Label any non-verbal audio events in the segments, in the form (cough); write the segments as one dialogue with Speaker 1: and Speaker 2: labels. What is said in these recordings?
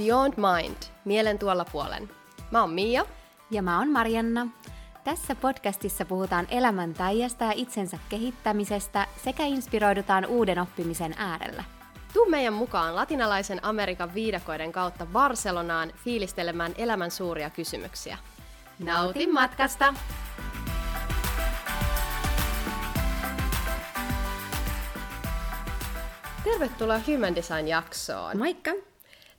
Speaker 1: Beyond Mind, mielen tuolla puolen. Mä oon Mia.
Speaker 2: Ja mä oon Marianna. Tässä podcastissa puhutaan elämäntäijästä ja itsensä kehittämisestä sekä inspiroidutaan uuden oppimisen äärellä.
Speaker 1: Tuu meidän mukaan latinalaisen Amerikan viidakoiden kautta Barcelonaan fiilistelemään elämän suuria kysymyksiä.
Speaker 2: Nauti matkasta!
Speaker 1: Tervetuloa Human Design-jaksoon.
Speaker 2: Moikka!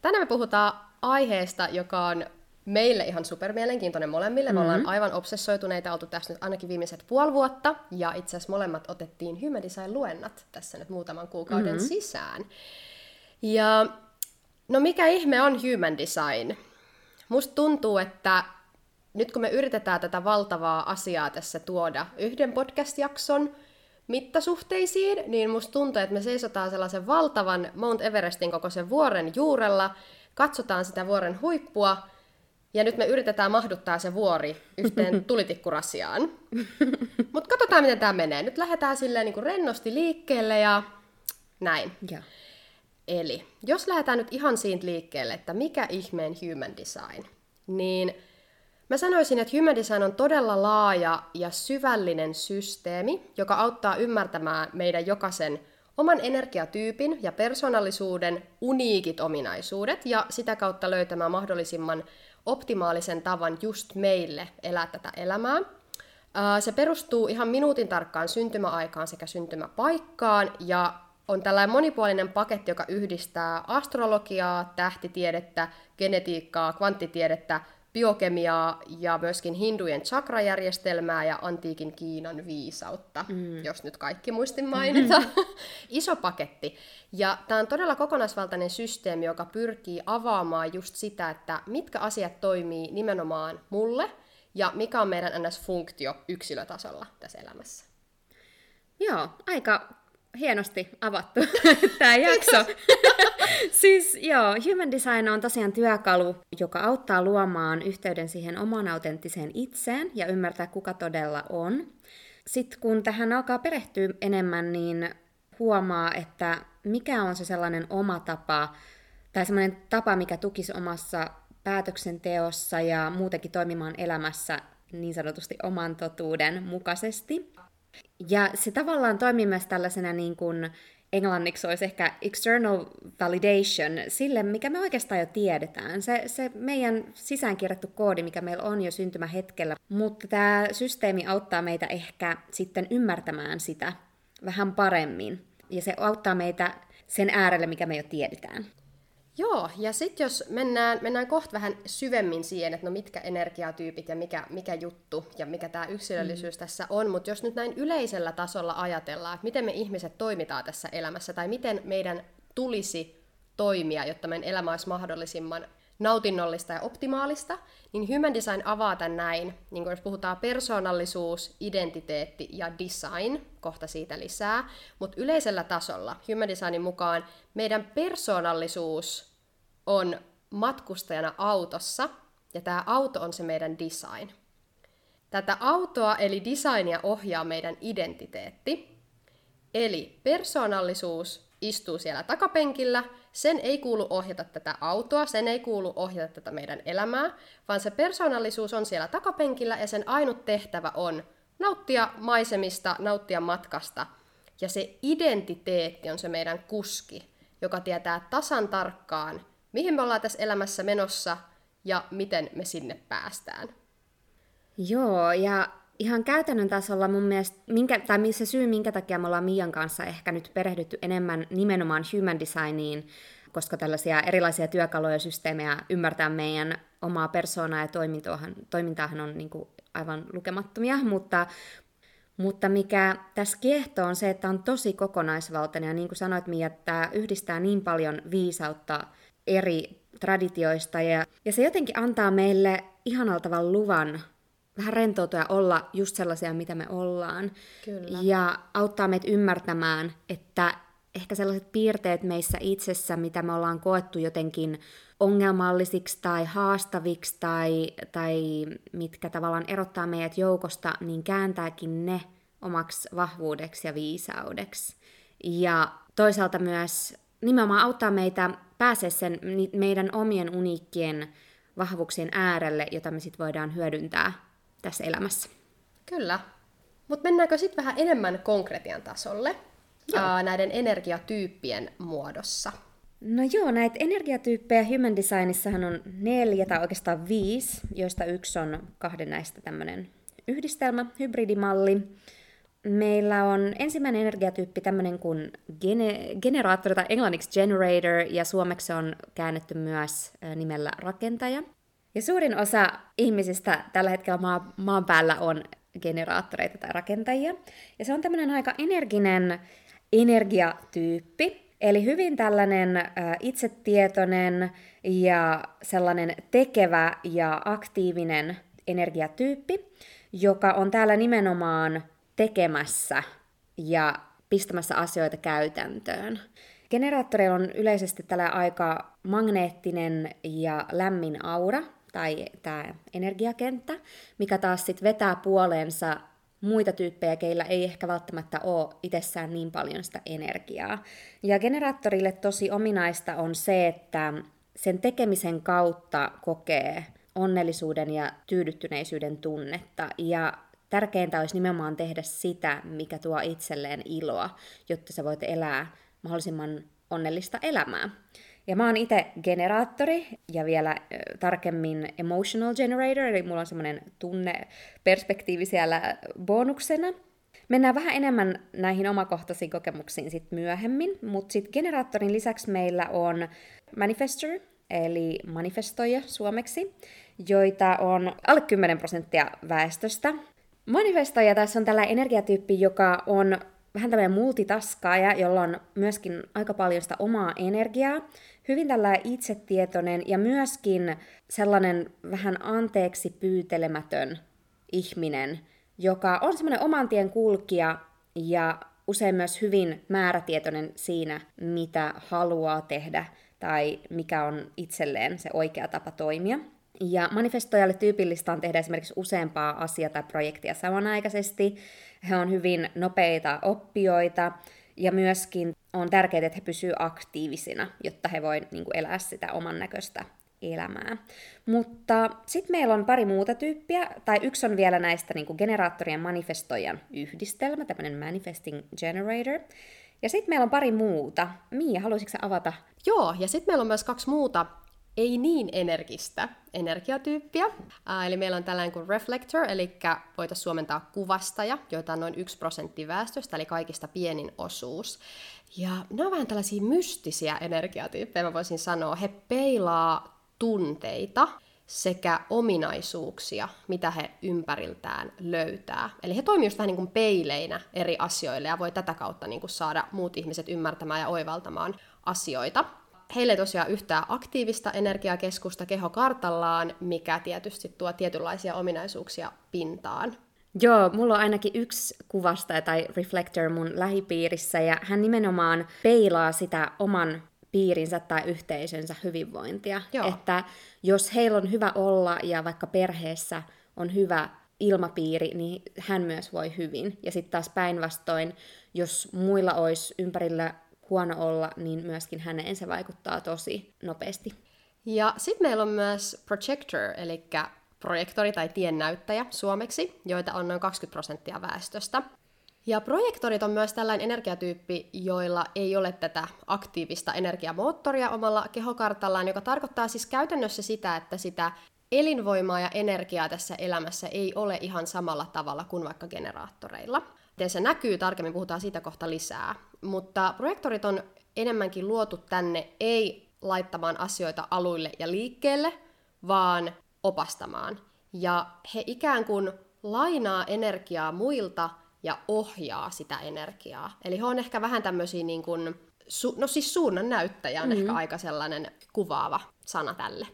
Speaker 1: Tänään me puhutaan aiheesta, joka on meille ihan supermielenkiintoinen molemmille. Mm-hmm. Me ollaan aivan obsessoituneita oltu tässä nyt ainakin viimeiset puoli vuotta, ja itse asiassa molemmat otettiin Human Design-luennat tässä nyt muutaman kuukauden mm-hmm. sisään. Ja no mikä ihme on Human Design? Musta tuntuu, että nyt kun me yritetään tätä valtavaa asiaa tässä tuoda yhden podcast-jakson mittasuhteisiin, niin musta tuntuu, että me seisotaan sellaisen valtavan Mount Everestin kokoisen vuoren juurella, katsotaan sitä vuoren huippua, ja nyt me yritetään mahduttaa se vuori yhteen (laughs) tulitikkurasiaan. Mutta katsotaan, miten tämä menee. Nyt lähdetään silleen niin kuin rennosti liikkeelle ja näin.
Speaker 2: Ja.
Speaker 1: Eli jos lähdetään nyt ihan siitä liikkeelle, että mikä ihmeen human design, niin Mä sanoisin, että Human Design on todella laaja ja syvällinen systeemi, joka auttaa ymmärtämään meidän jokaisen oman energiatyypin ja persoonallisuuden uniikit ominaisuudet ja sitä kautta löytämään mahdollisimman optimaalisen tavan just meille elää tätä elämää. Se perustuu ihan minuutin tarkkaan syntymäaikaan sekä syntymäpaikkaan ja on tällainen monipuolinen paketti, joka yhdistää astrologiaa, tähtitiedettä, genetiikkaa, kvanttitiedettä, biokemiaa ja myöskin hindujen chakrajärjestelmää ja antiikin Kiinan viisautta, mm. jos nyt kaikki muistin mainita. Mm-hmm. (laughs) Iso paketti. Ja tämä on todella kokonaisvaltainen systeemi, joka pyrkii avaamaan just sitä, että mitkä asiat toimii nimenomaan mulle ja mikä on meidän NS-funktio yksilötasolla tässä elämässä.
Speaker 2: Joo, aika hienosti avattu (laughs) tämä jakso. (laughs) siis joo, Human Design on tosiaan työkalu, joka auttaa luomaan yhteyden siihen omaan autenttiseen itseen ja ymmärtää, kuka todella on. Sitten kun tähän alkaa perehtyä enemmän, niin huomaa, että mikä on se sellainen oma tapa, tai sellainen tapa, mikä tukisi omassa päätöksenteossa ja muutenkin toimimaan elämässä niin sanotusti oman totuuden mukaisesti. Ja se tavallaan toimii myös tällaisena niin kuin, englanniksi olisi ehkä external validation sille, mikä me oikeastaan jo tiedetään. Se, se meidän sisäänkirjattu koodi, mikä meillä on jo syntymähetkellä. Mutta tämä systeemi auttaa meitä ehkä sitten ymmärtämään sitä vähän paremmin. Ja se auttaa meitä sen äärelle, mikä me jo tiedetään.
Speaker 1: Joo, ja sitten jos mennään, mennään kohta vähän syvemmin siihen, että no mitkä energiatyypit ja mikä, mikä juttu ja mikä tämä yksilöllisyys mm. tässä on, mutta jos nyt näin yleisellä tasolla ajatellaan, että miten me ihmiset toimitaan tässä elämässä tai miten meidän tulisi toimia, jotta meidän elämä olisi mahdollisimman nautinnollista ja optimaalista, niin Human Design avaa tämän näin, niin jos puhutaan persoonallisuus, identiteetti ja design, kohta siitä lisää, mutta yleisellä tasolla Human Designin mukaan meidän persoonallisuus on matkustajana autossa, ja tämä auto on se meidän design. Tätä autoa eli designia ohjaa meidän identiteetti, eli persoonallisuus istuu siellä takapenkillä, sen ei kuulu ohjata tätä autoa, sen ei kuulu ohjata tätä meidän elämää, vaan se persoonallisuus on siellä takapenkillä ja sen ainut tehtävä on nauttia maisemista, nauttia matkasta. Ja se identiteetti on se meidän kuski, joka tietää tasan tarkkaan, mihin me ollaan tässä elämässä menossa ja miten me sinne päästään.
Speaker 2: Joo, ja ihan käytännön tasolla mun mielestä, minkä, tai missä syy, minkä takia me ollaan Mian kanssa ehkä nyt perehdytty enemmän nimenomaan human designiin, koska tällaisia erilaisia työkaluja ja systeemejä ymmärtää meidän omaa persoonaa ja toimintaahan, toimintaahan on niin kuin aivan lukemattomia, mutta, mutta mikä tässä kiehtoo on se, että on tosi kokonaisvaltainen ja niin kuin sanoit Mia, että yhdistää niin paljon viisautta eri traditioista ja, ja se jotenkin antaa meille ihanaltavan luvan vähän rentoutua ja olla just sellaisia, mitä me ollaan.
Speaker 1: Kyllä.
Speaker 2: Ja auttaa meitä ymmärtämään, että ehkä sellaiset piirteet meissä itsessä, mitä me ollaan koettu jotenkin ongelmallisiksi tai haastaviksi tai, tai mitkä tavallaan erottaa meidät joukosta, niin kääntääkin ne omaksi vahvuudeksi ja viisaudeksi. Ja toisaalta myös nimenomaan auttaa meitä pääsee sen meidän omien uniikkien vahvuuksien äärelle, jota me sitten voidaan hyödyntää tässä elämässä.
Speaker 1: Kyllä. Mutta mennäänkö sitten vähän enemmän konkretian tasolle ää, näiden energiatyyppien muodossa?
Speaker 2: No joo, näitä energiatyyppejä Human Designissahan on neljä tai oikeastaan viisi, joista yksi on kahden näistä tämmöinen yhdistelmä, hybridimalli. Meillä on ensimmäinen energiatyyppi tämmöinen kuin gene- generaattori tai englanniksi generator ja suomeksi on käännetty myös nimellä rakentaja. Ja suurin osa ihmisistä tällä hetkellä maa, maan päällä on generaattoreita tai rakentajia. Ja se on tämmöinen aika energinen energiatyyppi. Eli hyvin tällainen itsetietoinen ja sellainen tekevä ja aktiivinen energiatyyppi, joka on täällä nimenomaan tekemässä ja pistämässä asioita käytäntöön. Generaattoreilla on yleisesti tällä aika magneettinen ja lämmin aura, tai tämä energiakenttä, mikä taas sitten vetää puoleensa muita tyyppejä, keillä ei ehkä välttämättä ole itsessään niin paljon sitä energiaa. Ja generaattorille tosi ominaista on se, että sen tekemisen kautta kokee onnellisuuden ja tyydyttyneisyyden tunnetta. Ja tärkeintä olisi nimenomaan tehdä sitä, mikä tuo itselleen iloa, jotta sä voit elää mahdollisimman onnellista elämää. Ja mä oon itse generaattori ja vielä tarkemmin emotional generator, eli mulla on semmoinen tunneperspektiivi siellä bonuksena. Mennään vähän enemmän näihin omakohtaisiin kokemuksiin sit myöhemmin, mutta sitten generaattorin lisäksi meillä on manifestor, eli manifestoija suomeksi, joita on alle 10 prosenttia väestöstä. Manifestoija tässä on tällä energiatyyppi, joka on vähän tämmöinen multitaskaaja, jolla on myöskin aika paljon sitä omaa energiaa, hyvin tällä itsetietoinen ja myöskin sellainen vähän anteeksi pyytelemätön ihminen, joka on semmoinen oman tien kulkija ja usein myös hyvin määrätietoinen siinä, mitä haluaa tehdä tai mikä on itselleen se oikea tapa toimia. Ja manifestoijalle tyypillistä on tehdä esimerkiksi useampaa asiaa tai projektia samanaikaisesti. He on hyvin nopeita oppijoita ja myöskin on tärkeää, että he pysyvät aktiivisina, jotta he voivat niin elää sitä oman näköistä elämää. Mutta sitten meillä on pari muuta tyyppiä, tai yksi on vielä näistä niin generaattorien manifestoijan yhdistelmä, tämmöinen manifesting generator. Ja sitten meillä on pari muuta. Mia, haluaisitko avata?
Speaker 1: Joo, ja sitten meillä on myös kaksi muuta ei niin energistä energiatyyppiä. Ää, eli meillä on tällainen kuin reflector, eli voitaisiin suomentaa kuvastaja, joita on noin 1 prosentti väestöstä, eli kaikista pienin osuus. Ja ne on vähän tällaisia mystisiä energiatyyppejä, mä voisin sanoa. He peilaa tunteita sekä ominaisuuksia, mitä he ympäriltään löytää. Eli he toimivat vähän niin kuin peileinä eri asioille ja voi tätä kautta niin kuin saada muut ihmiset ymmärtämään ja oivaltamaan asioita heille ei tosiaan yhtään aktiivista energiakeskusta kehokartallaan, mikä tietysti tuo tietynlaisia ominaisuuksia pintaan.
Speaker 2: Joo, mulla on ainakin yksi kuvasta tai reflector mun lähipiirissä, ja hän nimenomaan peilaa sitä oman piirinsä tai yhteisönsä hyvinvointia. Joo. Että jos heillä on hyvä olla ja vaikka perheessä on hyvä ilmapiiri, niin hän myös voi hyvin. Ja sitten taas päinvastoin, jos muilla olisi ympärillä huono olla, niin myöskin häneen se vaikuttaa tosi nopeasti.
Speaker 1: Ja sitten meillä on myös projector, eli projektori tai tiennäyttäjä suomeksi, joita on noin 20 prosenttia väestöstä. Ja projektorit on myös tällainen energiatyyppi, joilla ei ole tätä aktiivista energiamoottoria omalla kehokartallaan, joka tarkoittaa siis käytännössä sitä, että sitä elinvoimaa ja energiaa tässä elämässä ei ole ihan samalla tavalla kuin vaikka generaattoreilla. Miten se näkyy tarkemmin, puhutaan siitä kohta lisää. Mutta projektorit on enemmänkin luotu tänne ei laittamaan asioita aluille ja liikkeelle, vaan opastamaan. Ja he ikään kuin lainaa energiaa muilta ja ohjaa sitä energiaa. Eli he on ehkä vähän tämmöisiä niin kuin, no siis suunnan näyttäjä on mm-hmm. ehkä aika sellainen kuvaava sana tälle.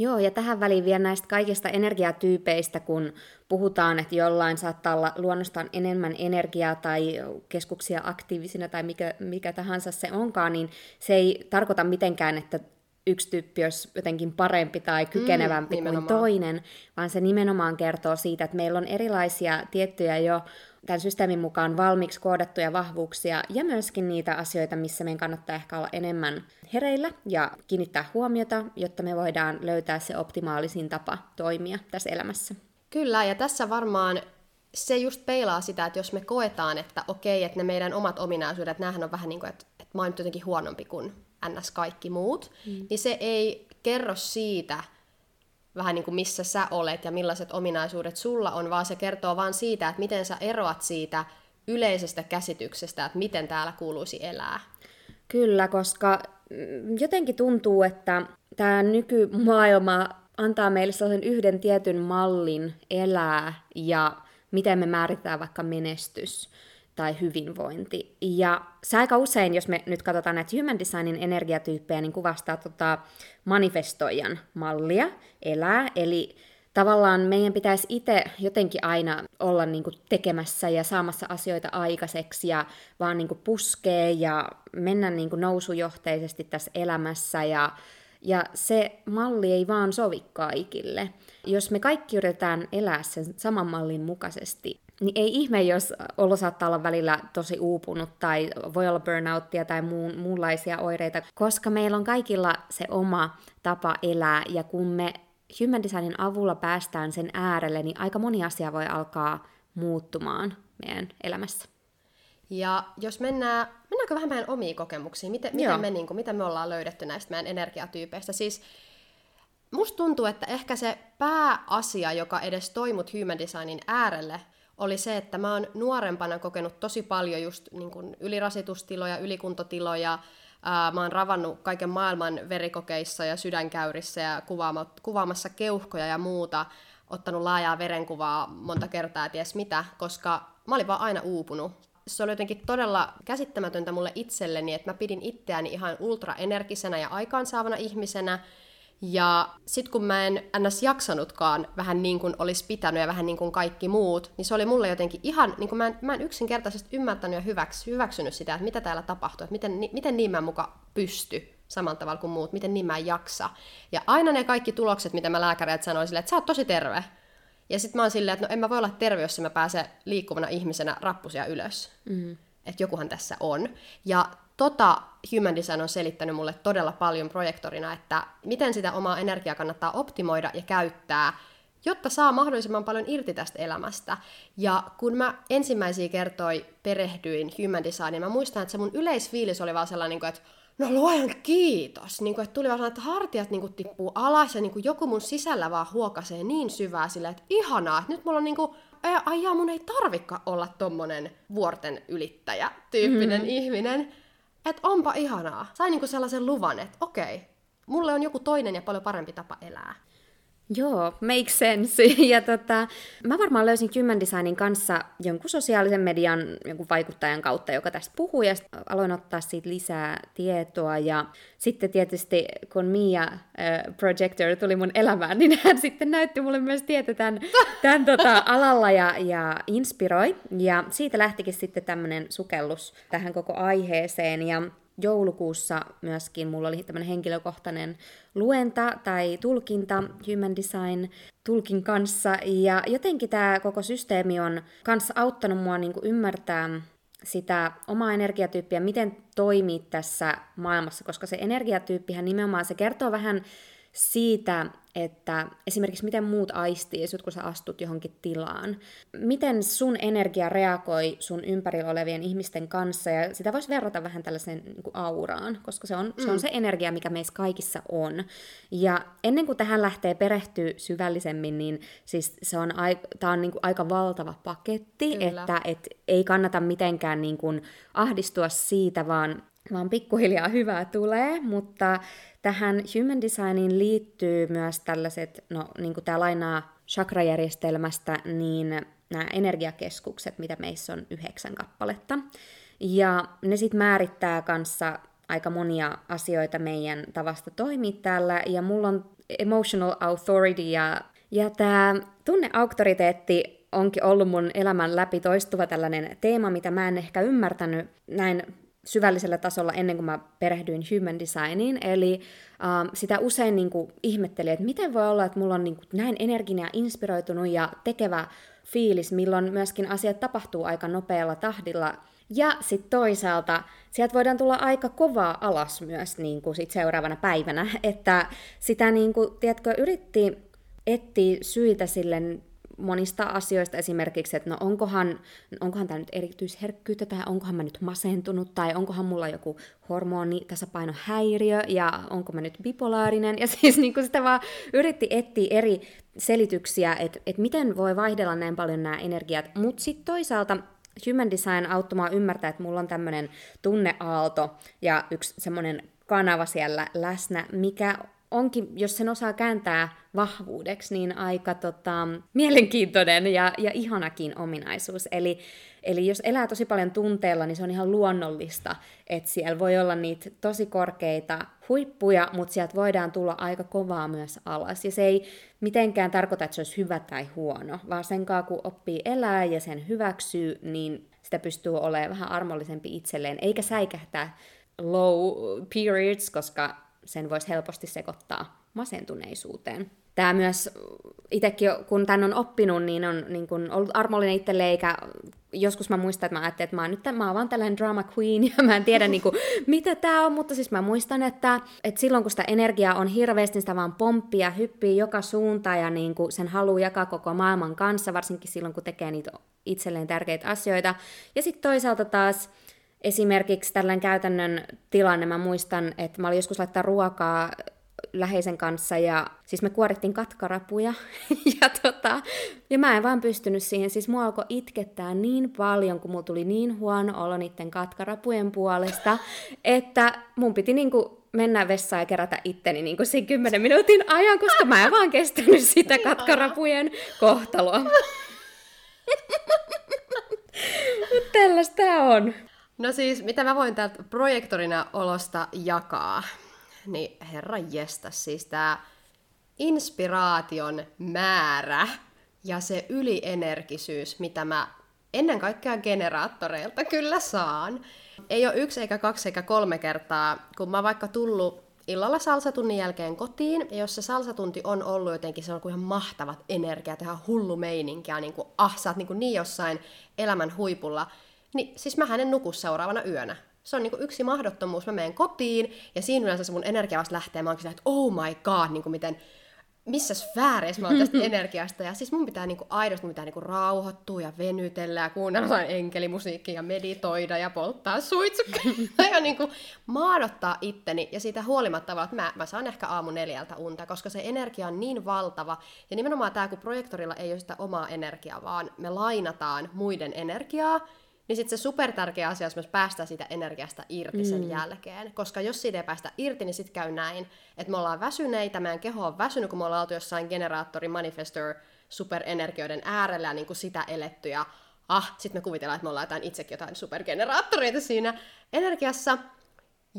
Speaker 2: Joo, ja tähän väliin vielä näistä kaikista energiatyypeistä, kun puhutaan, että jollain saattaa olla luonnostaan enemmän energiaa tai keskuksia aktiivisina tai mikä, mikä tahansa se onkaan, niin se ei tarkoita mitenkään, että yksi tyyppi olisi jotenkin parempi tai mm, kykenevämpi mm, kuin toinen, vaan se nimenomaan kertoo siitä, että meillä on erilaisia tiettyjä jo tämän systeemin mukaan valmiiksi koodattuja vahvuuksia ja myöskin niitä asioita, missä meidän kannattaa ehkä olla enemmän hereillä ja kiinnittää huomiota, jotta me voidaan löytää se optimaalisin tapa toimia tässä elämässä.
Speaker 1: Kyllä, ja tässä varmaan se just peilaa sitä, että jos me koetaan, että okei, että ne meidän omat ominaisuudet, näähän on vähän niin kuin, että, että mä oon nyt jotenkin huonompi kuin ns. kaikki muut, mm. niin se ei kerro siitä, vähän niin kuin missä sä olet ja millaiset ominaisuudet sulla on, vaan se kertoo vaan siitä, että miten sä eroat siitä yleisestä käsityksestä, että miten täällä kuuluisi elää.
Speaker 2: Kyllä, koska jotenkin tuntuu, että tämä nykymaailma antaa meille sellaisen yhden tietyn mallin elää ja miten me määritetään vaikka menestys tai hyvinvointi. Ja se aika usein, jos me nyt katsotaan näitä human designin energiatyyppejä, niin kuvastaa tota manifestoijan mallia elää, eli tavallaan meidän pitäisi itse jotenkin aina olla niin tekemässä ja saamassa asioita aikaiseksi ja vaan niin puskee ja mennä niin nousujohteisesti tässä elämässä ja, ja se malli ei vaan sovi kaikille. Jos me kaikki yritetään elää sen saman mallin mukaisesti, niin ei ihme, jos olo saattaa olla välillä tosi uupunut tai voi olla burnouttia tai muun, muunlaisia oireita, koska meillä on kaikilla se oma tapa elää. Ja kun me human designin avulla päästään sen äärelle, niin aika moni asia voi alkaa muuttumaan meidän elämässä.
Speaker 1: Ja jos mennään, mennäänkö vähän meidän omiin kokemuksiin, miten, miten, me, niin kuin, miten me ollaan löydetty näistä meidän energiatyypeistä, siis musta tuntuu, että ehkä se pääasia, joka edes toimut human designin äärelle, oli se, että mä oon nuorempana kokenut tosi paljon just niin kuin ylirasitustiloja, ylikuntotiloja, mä oon ravannut kaiken maailman verikokeissa ja sydänkäyrissä ja kuvaama, kuvaamassa keuhkoja ja muuta, ottanut laajaa verenkuvaa monta kertaa ties mitä, koska mä olin vaan aina uupunut. Se oli jotenkin todella käsittämätöntä mulle itselleni, että mä pidin itseäni ihan ultraenergisenä ja aikaansaavana ihmisenä, ja sitten kun mä en ns. jaksanutkaan vähän niin kuin olisi pitänyt ja vähän niin kuin kaikki muut, niin se oli mulle jotenkin ihan, niin kuin mä en, mä en yksinkertaisesti ymmärtänyt ja hyväks, hyväksynyt sitä, että mitä täällä tapahtuu, että miten, miten niin mä muka pysty saman tavalla kuin muut, miten niin mä en jaksa. Ja aina ne kaikki tulokset, mitä mä lääkäreet sanoin silleen, että sä oot tosi terve. Ja sitten mä oon silleen, että no en mä voi olla terve, jos mä pääsen liikkuvana ihmisenä rappusia ylös. Mm. Että jokuhan tässä on. Ja tota Human Design on selittänyt mulle todella paljon projektorina, että miten sitä omaa energiaa kannattaa optimoida ja käyttää, jotta saa mahdollisimman paljon irti tästä elämästä. Ja kun mä ensimmäisiä kertoi perehdyin Human Designiin, mä muistan, että se mun yleisfiilis oli vaan sellainen, että no luojan kiitos, niin kuin, että tuli vaan että hartiat niin kuin, tippuu alas ja niin kuin, joku mun sisällä vaan huokasee niin syvää sillä, että ihanaa, että nyt mulla on niin kuin, ai jaa, mun ei tarvikaan olla tommonen vuorten ylittäjä tyyppinen mm. ihminen, että onpa ihanaa. Sain niinku sellaisen luvan, että okei, mulle on joku toinen ja paljon parempi tapa elää.
Speaker 2: Joo, make sense. (laughs) Ja tota, mä varmaan löysin Human Designin kanssa jonkun sosiaalisen median jonkun vaikuttajan kautta, joka tästä puhuu, ja aloin ottaa siitä lisää tietoa. Ja sitten tietysti, kun Mia äh, Projector tuli mun elämään, niin (laughs) hän sitten näytti mulle myös tietä tämän, (laughs) tämän tota, alalla ja, ja inspiroi. Ja siitä lähtikin sitten tämmöinen sukellus tähän koko aiheeseen. Ja joulukuussa myöskin mulla oli tämmöinen henkilökohtainen luenta tai tulkinta Human Design tulkin kanssa. Ja jotenkin tämä koko systeemi on kanssa auttanut mua niin ymmärtää sitä omaa energiatyyppiä, miten toimii tässä maailmassa, koska se energiatyyppihän nimenomaan se kertoo vähän siitä, että esimerkiksi miten muut aistii, kun sä astut johonkin tilaan. Miten sun energia reagoi sun ympärillä olevien ihmisten kanssa, ja sitä voisi verrata vähän tällaiseen niin kuin auraan, koska se on, mm. se on se energia, mikä meissä kaikissa on. Ja ennen kuin tähän lähtee perehtyä syvällisemmin, niin siis se on, ai, tää on niin kuin aika valtava paketti, Kyllä. että et ei kannata mitenkään niin kuin ahdistua siitä, vaan vaan pikkuhiljaa hyvää tulee, mutta tähän human designiin liittyy myös tällaiset, no niin kuin tämä lainaa chakrajärjestelmästä, niin nämä energiakeskukset, mitä meissä on yhdeksän kappaletta. Ja ne sitten määrittää kanssa aika monia asioita meidän tavasta toimia täällä, ja mulla on emotional authority, ja, ja tämä tunneauktoriteetti onkin ollut mun elämän läpi toistuva tällainen teema, mitä mä en ehkä ymmärtänyt näin syvällisellä tasolla ennen kuin mä perehdyin human designiin, eli uh, sitä usein niin kuin, ihmettelin, että miten voi olla, että mulla on niin kuin, näin energinen ja inspiroitunut ja tekevä fiilis, milloin myöskin asiat tapahtuu aika nopealla tahdilla, ja sitten toisaalta sieltä voidaan tulla aika kovaa alas myös niin kuin sit seuraavana päivänä, (laughs) että sitä niin kuin, tiedätkö, yritti etsiä syitä sille monista asioista esimerkiksi, että no onkohan, onkohan tämä nyt erityisherkkyyttä tai onkohan mä nyt masentunut tai onkohan mulla joku hormoni häiriö ja onko mä nyt bipolaarinen. Ja (laughs) siis niin kuin sitä vaan yritti etsiä eri selityksiä, että, että miten voi vaihdella näin paljon nämä energiat, mutta sitten toisaalta Human Design auttamaan ymmärtää, että mulla on tämmöinen tunneaalto ja yksi semmoinen kanava siellä läsnä, mikä onkin, jos sen osaa kääntää vahvuudeksi, niin aika tota, mielenkiintoinen ja, ja ihanakin ominaisuus. Eli, eli jos elää tosi paljon tunteella, niin se on ihan luonnollista, että siellä voi olla niitä tosi korkeita huippuja, mutta sieltä voidaan tulla aika kovaa myös alas. Ja se ei mitenkään tarkoita, että se olisi hyvä tai huono, vaan sen kun oppii elää ja sen hyväksyy, niin sitä pystyy olemaan vähän armollisempi itselleen, eikä säikähtää low periods, koska sen voisi helposti sekoittaa masentuneisuuteen. Tämä myös itsekin, kun tämän on oppinut, niin on niin kun ollut armollinen itselle, eikä joskus mä muistan, että mä ajattelin, että mä oon, nyt, mä oon vaan tällainen drama queen, (laughs) ja mä en tiedä niin kuin, mitä tämä on, mutta siis mä muistan, että, että silloin kun sitä energiaa on hirveästi, niin sitä vaan pomppii ja hyppii joka suuntaan, ja niin kuin sen haluaa jakaa koko maailman kanssa, varsinkin silloin, kun tekee niitä itselleen tärkeitä asioita. Ja sitten toisaalta taas, Esimerkiksi tällainen käytännön tilanne, mä muistan, että mä olin joskus laittaa ruokaa läheisen kanssa ja siis me kuorittiin katkarapuja (laughs) ja, tota, ja mä en vaan pystynyt siihen. Siis mua alkoi itkettää niin paljon, kun mulla tuli niin huono olo niiden katkarapujen puolesta, että mun piti niinku mennä vessaan ja kerätä itteni niinku siinä 10 minuutin ajan, koska mä en vaan kestänyt sitä katkarapujen kohtaloa. (laughs) Tällaista on.
Speaker 1: No siis, mitä mä voin täältä projektorina olosta jakaa, niin herra jesta, siis tää inspiraation määrä ja se ylienergisyys, mitä mä ennen kaikkea generaattoreilta kyllä saan. Ei ole yksi eikä kaksi eikä kolme kertaa, kun mä vaikka tullut illalla salsatunnin jälkeen kotiin, ja jos se salsatunti on ollut jotenkin, se on kuin ihan mahtavat energiat, ihan hullu meininkiä, niin kuin, ah, sä oot niin, kuin niin jossain elämän huipulla, niin siis mä en nuku seuraavana yönä. Se on niinku yksi mahdottomuus. Mä menen kotiin ja siinä yleensä se mun energia vasta lähtee. Mä sitä, että oh my god, niinku miten, missä sfääreissä mä oon tästä (laughs) energiasta. Ja siis mun pitää niinku aidosti mun pitää niinku rauhoittua ja venytellä ja kuunnella enkelimusiikkia ja meditoida ja polttaa suitsukkeita ja (laughs) niinku maadottaa itteni. Ja siitä huolimatta, että mä, mä saan ehkä aamu neljältä unta, koska se energia on niin valtava. Ja nimenomaan tämä, kun projektorilla ei ole sitä omaa energiaa, vaan me lainataan muiden energiaa, niin sitten se super tärkeä asia, jos myös päästä siitä energiasta irti sen mm. jälkeen. Koska jos siitä ei päästä irti, niin sitten käy näin, että me ollaan väsyneitä, meidän keho on väsynyt, kun me ollaan oltu jossain generaattori, manifestor, superenergioiden äärellä ja niin kuin sitä eletty. Ja ah, sitten me kuvitellaan, että me ollaan jotain itsekin jotain supergeneraattoreita siinä energiassa.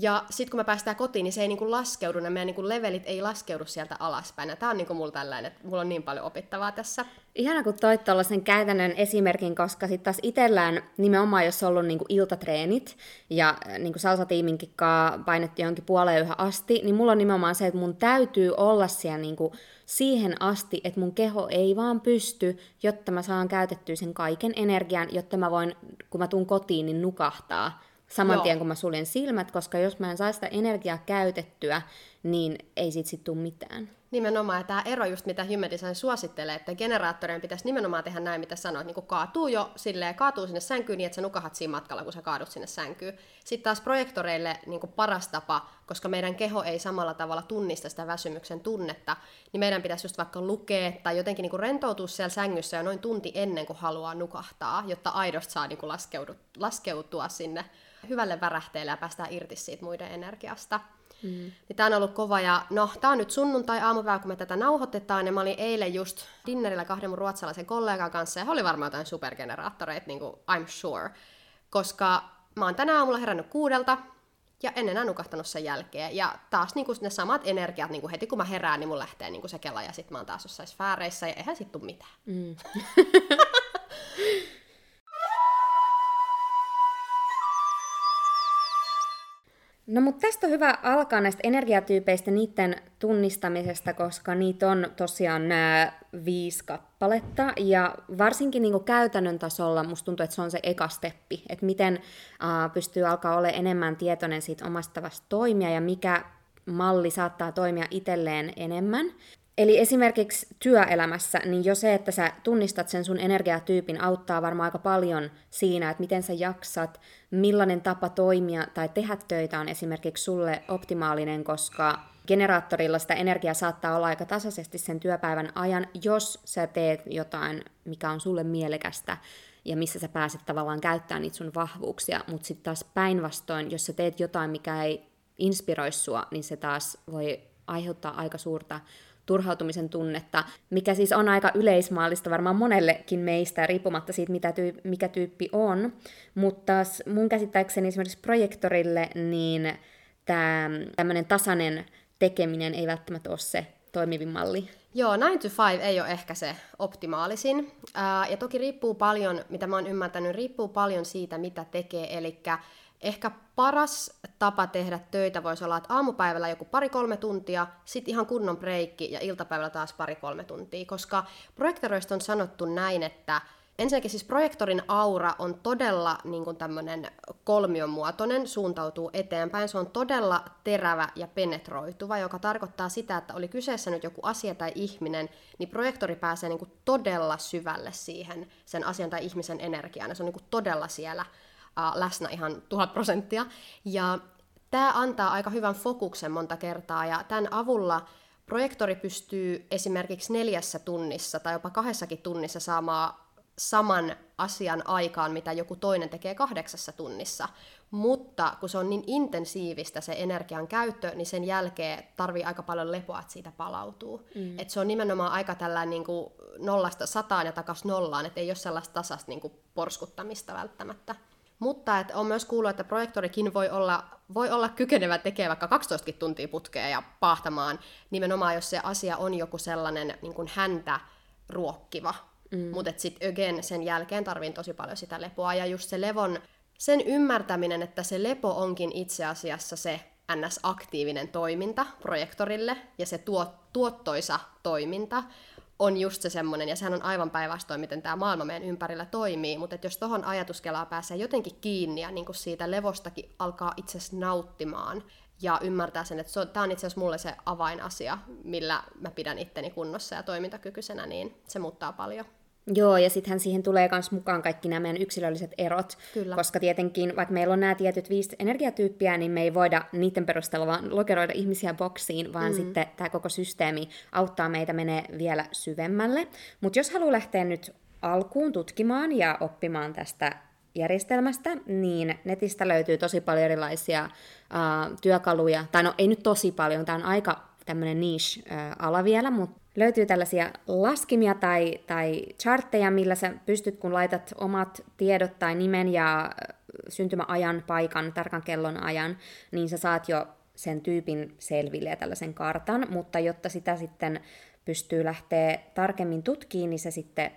Speaker 1: Ja sitten kun me päästään kotiin, niin se ei niinku laskeudu, ne meidän niinku levelit ei laskeudu sieltä alaspäin. Tämä on niinku mulla tällainen, että mulla on niin paljon opittavaa tässä.
Speaker 2: Ihana, kun toit tuollaisen käytännön esimerkin, koska sitten taas itsellään nimenomaan, jos on ollut niinku iltatreenit ja äh, niinku salsatiiminkin painettiin jonkin puoleen yhä asti, niin mulla on nimenomaan se, että mun täytyy olla siellä niinku siihen asti, että mun keho ei vaan pysty, jotta mä saan käytettyä sen kaiken energian, jotta mä voin, kun mä tuun kotiin, niin nukahtaa saman Joo. tien, kun mä suljen silmät, koska jos mä en saa sitä energiaa käytettyä, niin ei siitä sit tule mitään.
Speaker 1: Nimenomaan, ja tämä ero just mitä Human Design suosittelee, että generaattorien pitäisi nimenomaan tehdä näin, mitä sanoit, niin kaatuu jo silleen, kaatuu sinne sänkyyn niin, että sä nukahat siinä matkalla, kun sä kaadut sinne sänkyyn. Sitten taas projektoreille niin paras tapa, koska meidän keho ei samalla tavalla tunnista sitä väsymyksen tunnetta, niin meidän pitäisi just vaikka lukea tai jotenkin niin rentoutua siellä sängyssä jo noin tunti ennen kuin haluaa nukahtaa, jotta aidosti saa niin laskeutua sinne hyvälle värähteelle ja päästään irti siitä muiden energiasta. Mm. Niin tämä on ollut kova ja no, tämä on nyt sunnuntai aamupäivä, kun me tätä nauhoitetaan ja mä olin eilen just dinnerillä kahden mun ruotsalaisen kollegan kanssa ja he oli varmaan jotain supergeneraattoreita, niin kuin I'm sure, koska mä oon tänä aamulla herännyt kuudelta ja en enää nukahtanut sen jälkeen. Ja taas niin kuin ne samat energiat, niin kuin heti kun mä herään, niin mun lähtee niin kuin se kela ja sitten mä oon taas jossain sfääreissä ja eihän sit tuu mitään. Mm. (laughs)
Speaker 2: No mutta tästä on hyvä alkaa näistä energiatyypeistä, niiden tunnistamisesta, koska niitä on tosiaan nämä viisi kappaletta. Ja varsinkin niin käytännön tasolla musta tuntuu, että se on se eka steppi, että miten uh, pystyy alkaa olla enemmän tietoinen siitä omasta tavasta toimia ja mikä malli saattaa toimia itselleen enemmän. Eli esimerkiksi työelämässä, niin jo se, että sä tunnistat sen sun energiatyypin, auttaa varmaan aika paljon siinä, että miten sä jaksat, millainen tapa toimia tai tehdä töitä on esimerkiksi sulle optimaalinen, koska generaattorilla sitä energiaa saattaa olla aika tasaisesti sen työpäivän ajan, jos sä teet jotain, mikä on sulle mielekästä ja missä sä pääset tavallaan käyttämään niitä sun vahvuuksia, mutta sitten taas päinvastoin, jos sä teet jotain, mikä ei inspiroi sua, niin se taas voi aiheuttaa aika suurta turhautumisen tunnetta, mikä siis on aika yleismaallista varmaan monellekin meistä, riippumatta siitä, mitä tyy- mikä tyyppi on. Mutta mun käsittääkseni esimerkiksi projektorille, niin tämä tämmöinen tasainen tekeminen ei välttämättä ole se toimivin malli.
Speaker 1: Joo, 9 to 5 ei ole ehkä se optimaalisin. Ää, ja toki riippuu paljon, mitä mä oon ymmärtänyt, riippuu paljon siitä, mitä tekee. Eli ehkä paras tapa tehdä töitä voisi olla, että aamupäivällä joku pari-kolme tuntia, sitten ihan kunnon breikki ja iltapäivällä taas pari-kolme tuntia, koska projektoroista on sanottu näin, että ensinnäkin siis projektorin aura on todella niin kuin tämmöinen kolmion muotoinen, suuntautuu eteenpäin. Se on todella terävä ja penetroituva, joka tarkoittaa sitä, että oli kyseessä nyt joku asia tai ihminen, niin projektori pääsee niin kuin todella syvälle siihen sen asian tai ihmisen energiaan. Se on niin kuin todella siellä läsnä ihan tuhat prosenttia. Ja tämä antaa aika hyvän fokuksen monta kertaa, ja tämän avulla projektori pystyy esimerkiksi neljässä tunnissa tai jopa kahdessakin tunnissa saamaan saman asian aikaan, mitä joku toinen tekee kahdeksassa tunnissa. Mutta kun se on niin intensiivistä se energian käyttö, niin sen jälkeen tarvii aika paljon lepoa, että siitä palautuu. Mm. Et se on nimenomaan aika tällainen niin kuin nollasta sataan ja takas nollaan, että ei ole sellaista tasasta niin kuin porskuttamista välttämättä. Mutta että on myös kuullut, että projektorikin voi olla, voi olla kykenevä tekemään vaikka 12 tuntia putkea ja pahtamaan, nimenomaan jos se asia on joku sellainen niin kuin häntä ruokkiva. Mm. Mutta sitten again, sen jälkeen tarviin tosi paljon sitä lepoa. Ja just se levon, sen ymmärtäminen, että se lepo onkin itse asiassa se NS-aktiivinen toiminta projektorille ja se tuot, tuottoisa toiminta, on just se semmoinen, ja sehän on aivan päinvastoin, miten tämä maailma meidän ympärillä toimii, mutta jos tuohon ajatuskelaa pääsee jotenkin kiinni ja niin kuin siitä levostakin alkaa itse nauttimaan ja ymmärtää sen, että tämä on itse asiassa mulle se avainasia, millä mä pidän itteni kunnossa ja toimintakykyisenä, niin se muuttaa paljon.
Speaker 2: Joo, ja sittenhän siihen tulee myös mukaan kaikki nämä meidän yksilölliset erot, Kyllä. koska tietenkin, vaikka meillä on nämä tietyt viisi energiatyyppiä, niin me ei voida niiden perusteella vaan lokeroida ihmisiä boksiin, vaan mm. sitten tämä koko systeemi auttaa meitä menee vielä syvemmälle. Mutta jos haluaa lähteä nyt alkuun tutkimaan ja oppimaan tästä järjestelmästä, niin netistä löytyy tosi paljon erilaisia uh, työkaluja, tai no ei nyt tosi paljon, tämä on aika tämmöinen niche-ala vielä, mutta löytyy tällaisia laskimia tai, tai chartteja, millä sä pystyt, kun laitat omat tiedot tai nimen ja syntymäajan, paikan, tarkan kellon ajan, niin sä saat jo sen tyypin selville ja tällaisen kartan, mutta jotta sitä sitten pystyy lähteä tarkemmin tutkiin, niin se sitten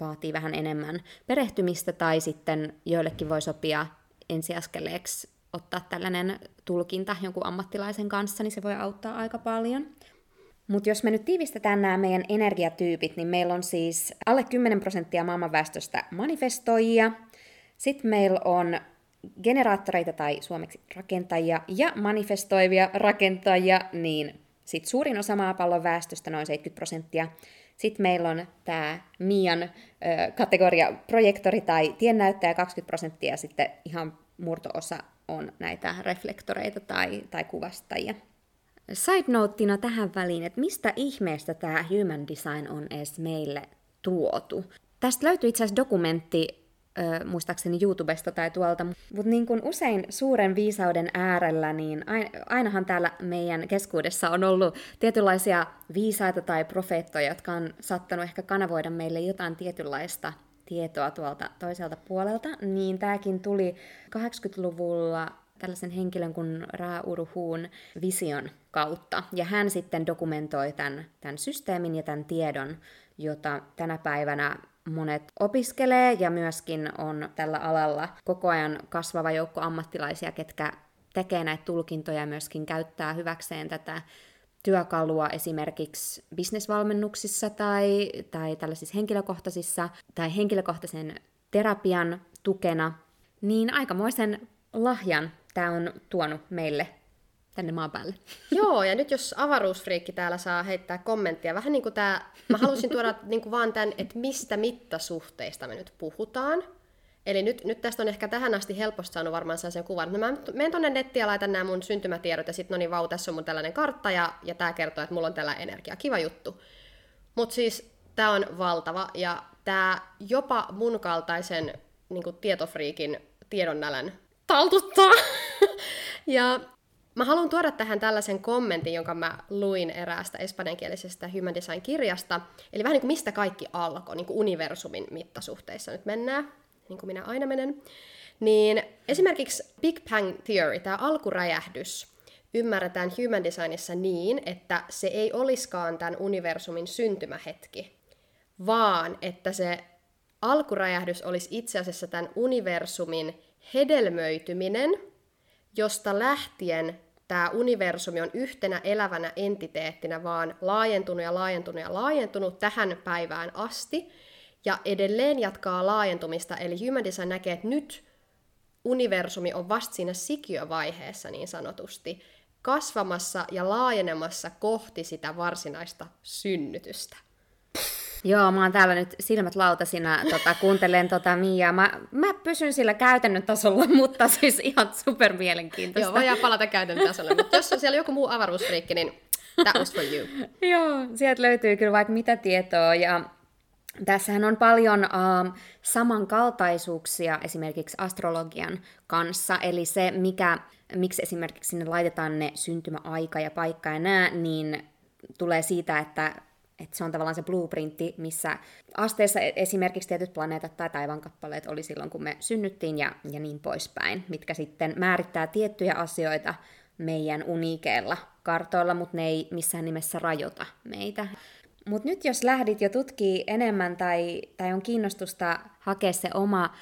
Speaker 2: vaatii vähän enemmän perehtymistä tai sitten joillekin voi sopia ensiaskeleeksi ottaa tällainen tulkinta jonkun ammattilaisen kanssa, niin se voi auttaa aika paljon. Mutta jos me nyt tiivistetään nämä meidän energiatyypit, niin meillä on siis alle 10 prosenttia maailman väestöstä manifestoijia. Sitten meillä on generaattoreita tai suomeksi rakentajia ja manifestoivia rakentajia, niin sitten suurin osa maapallon väestöstä, noin 70 prosenttia. Sitten meillä on tämä Mian ö, kategoria projektori tai tiennäyttäjä 20 prosenttia, ja sitten ihan murtoosa on näitä reflektoreita tai, tai kuvastajia. Side noteina tähän väliin, että mistä ihmeestä tämä human design on edes meille tuotu. Tästä löytyy itse asiassa dokumentti, äh, muistaakseni YouTubesta tai tuolta, mutta niin kuin usein suuren viisauden äärellä, niin ainahan täällä meidän keskuudessa on ollut tietynlaisia viisaita tai profeettoja, jotka on sattanut ehkä kanavoida meille jotain tietynlaista tietoa tuolta toiselta puolelta, niin tämäkin tuli 80-luvulla tällaisen henkilön kuin Ra Uruhuun vision kautta. Ja hän sitten dokumentoi tämän, tämän systeemin ja tämän tiedon, jota tänä päivänä monet opiskelee ja myöskin on tällä alalla koko ajan kasvava joukko ammattilaisia, ketkä tekee näitä tulkintoja myöskin käyttää hyväkseen tätä työkalua esimerkiksi bisnesvalmennuksissa tai, tai tällaisissa henkilökohtaisissa tai henkilökohtaisen terapian tukena, niin aikamoisen lahjan tämä on tuonut meille tänne maan päälle. (laughs)
Speaker 1: Joo, ja nyt jos avaruusfriikki täällä saa heittää kommenttia, vähän niin kuin tämä, mä halusin tuoda (laughs) niin kuin vaan tämän, että mistä mittasuhteista me nyt puhutaan. Eli nyt, nyt tästä on ehkä tähän asti helposti saanut varmaan sellaisen kuvan. No mä menen tuonne nettiin ja laitan nämä mun syntymätiedot ja sitten no niin vau, tässä on mun tällainen kartta ja, ja tämä kertoo, että mulla on tällä energia. Kiva juttu. Mutta siis tämä on valtava ja tämä jopa mun kaltaisen niin tietofriikin tiedonnälän taltuttaa. (laughs) (laughs) ja Mä haluan tuoda tähän tällaisen kommentin, jonka mä luin eräästä espanjankielisestä Human Design-kirjasta. Eli vähän niin kuin mistä kaikki alkoi, niin kuin universumin mittasuhteissa nyt mennään, niin kuin minä aina menen. Niin esimerkiksi Big Bang Theory, tämä alkuräjähdys, ymmärretään Human Designissa niin, että se ei olisikaan tämän universumin syntymähetki, vaan että se alkuräjähdys olisi itse asiassa tämän universumin hedelmöityminen, josta lähtien tämä universumi on yhtenä elävänä entiteettinä vaan laajentunut ja laajentunut ja laajentunut tähän päivään asti, ja edelleen jatkaa laajentumista, eli Human Design näkee, että nyt universumi on vasta siinä sikiövaiheessa niin sanotusti, kasvamassa ja laajenemassa kohti sitä varsinaista synnytystä.
Speaker 2: Joo, mä oon täällä nyt silmät lautasina, tota, kuuntelen tota Miaa. Mä, mä pysyn sillä käytännön tasolla, (laughs) mutta siis ihan super mielenkiintoista.
Speaker 1: Joo, voidaan palata käytännön tasolle, mutta jos on siellä joku muu avaruusfriikki, niin that was for you. (laughs)
Speaker 2: Joo, sieltä löytyy kyllä vaikka mitä tietoa ja Tässähän on paljon uh, samankaltaisuuksia esimerkiksi astrologian kanssa, eli se, mikä, miksi esimerkiksi sinne laitetaan ne syntymäaika ja paikka ja nää, niin tulee siitä, että että se on tavallaan se blueprintti, missä asteessa e- esimerkiksi tietyt planeetat tai taivaankappaleet oli silloin, kun me synnyttiin ja, ja niin poispäin, mitkä sitten määrittää tiettyjä asioita meidän uniikeilla kartoilla, mutta ne ei missään nimessä rajoita meitä. Mutta nyt jos lähdit jo tutkii enemmän tai, tai on kiinnostusta hakea se oma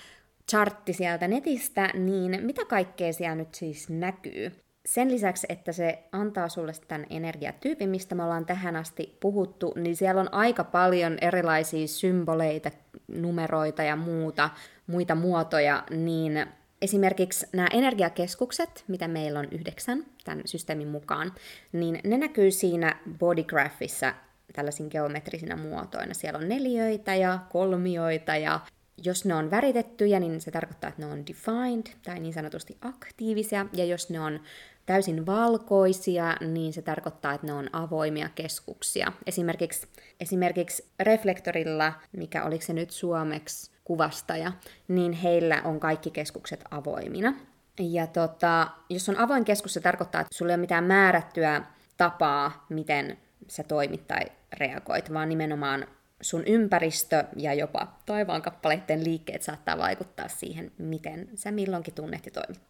Speaker 2: chartti sieltä netistä, niin mitä kaikkea siellä nyt siis näkyy? Sen lisäksi, että se antaa sulle tämän energiatyypin, mistä me ollaan tähän asti puhuttu, niin siellä on aika paljon erilaisia symboleita, numeroita ja muuta, muita muotoja, niin esimerkiksi nämä energiakeskukset, mitä meillä on yhdeksän tämän systeemin mukaan, niin ne näkyy siinä bodygraphissa tällaisin geometrisinä muotoina. Siellä on neliöitä ja kolmioita ja jos ne on väritettyjä, niin se tarkoittaa, että ne on defined tai niin sanotusti aktiivisia, ja jos ne on täysin valkoisia, niin se tarkoittaa, että ne on avoimia keskuksia. Esimerkiksi, esimerkiksi reflektorilla, mikä oliko se nyt suomeksi kuvastaja, niin heillä on kaikki keskukset avoimina. Ja tota, jos on avoin keskus, se tarkoittaa, että sulla ei ole mitään määrättyä tapaa, miten sä toimit tai reagoit, vaan nimenomaan sun ympäristö ja jopa taivaankappaleiden liikkeet saattaa vaikuttaa siihen, miten sä milloinkin tunnet ja toimit.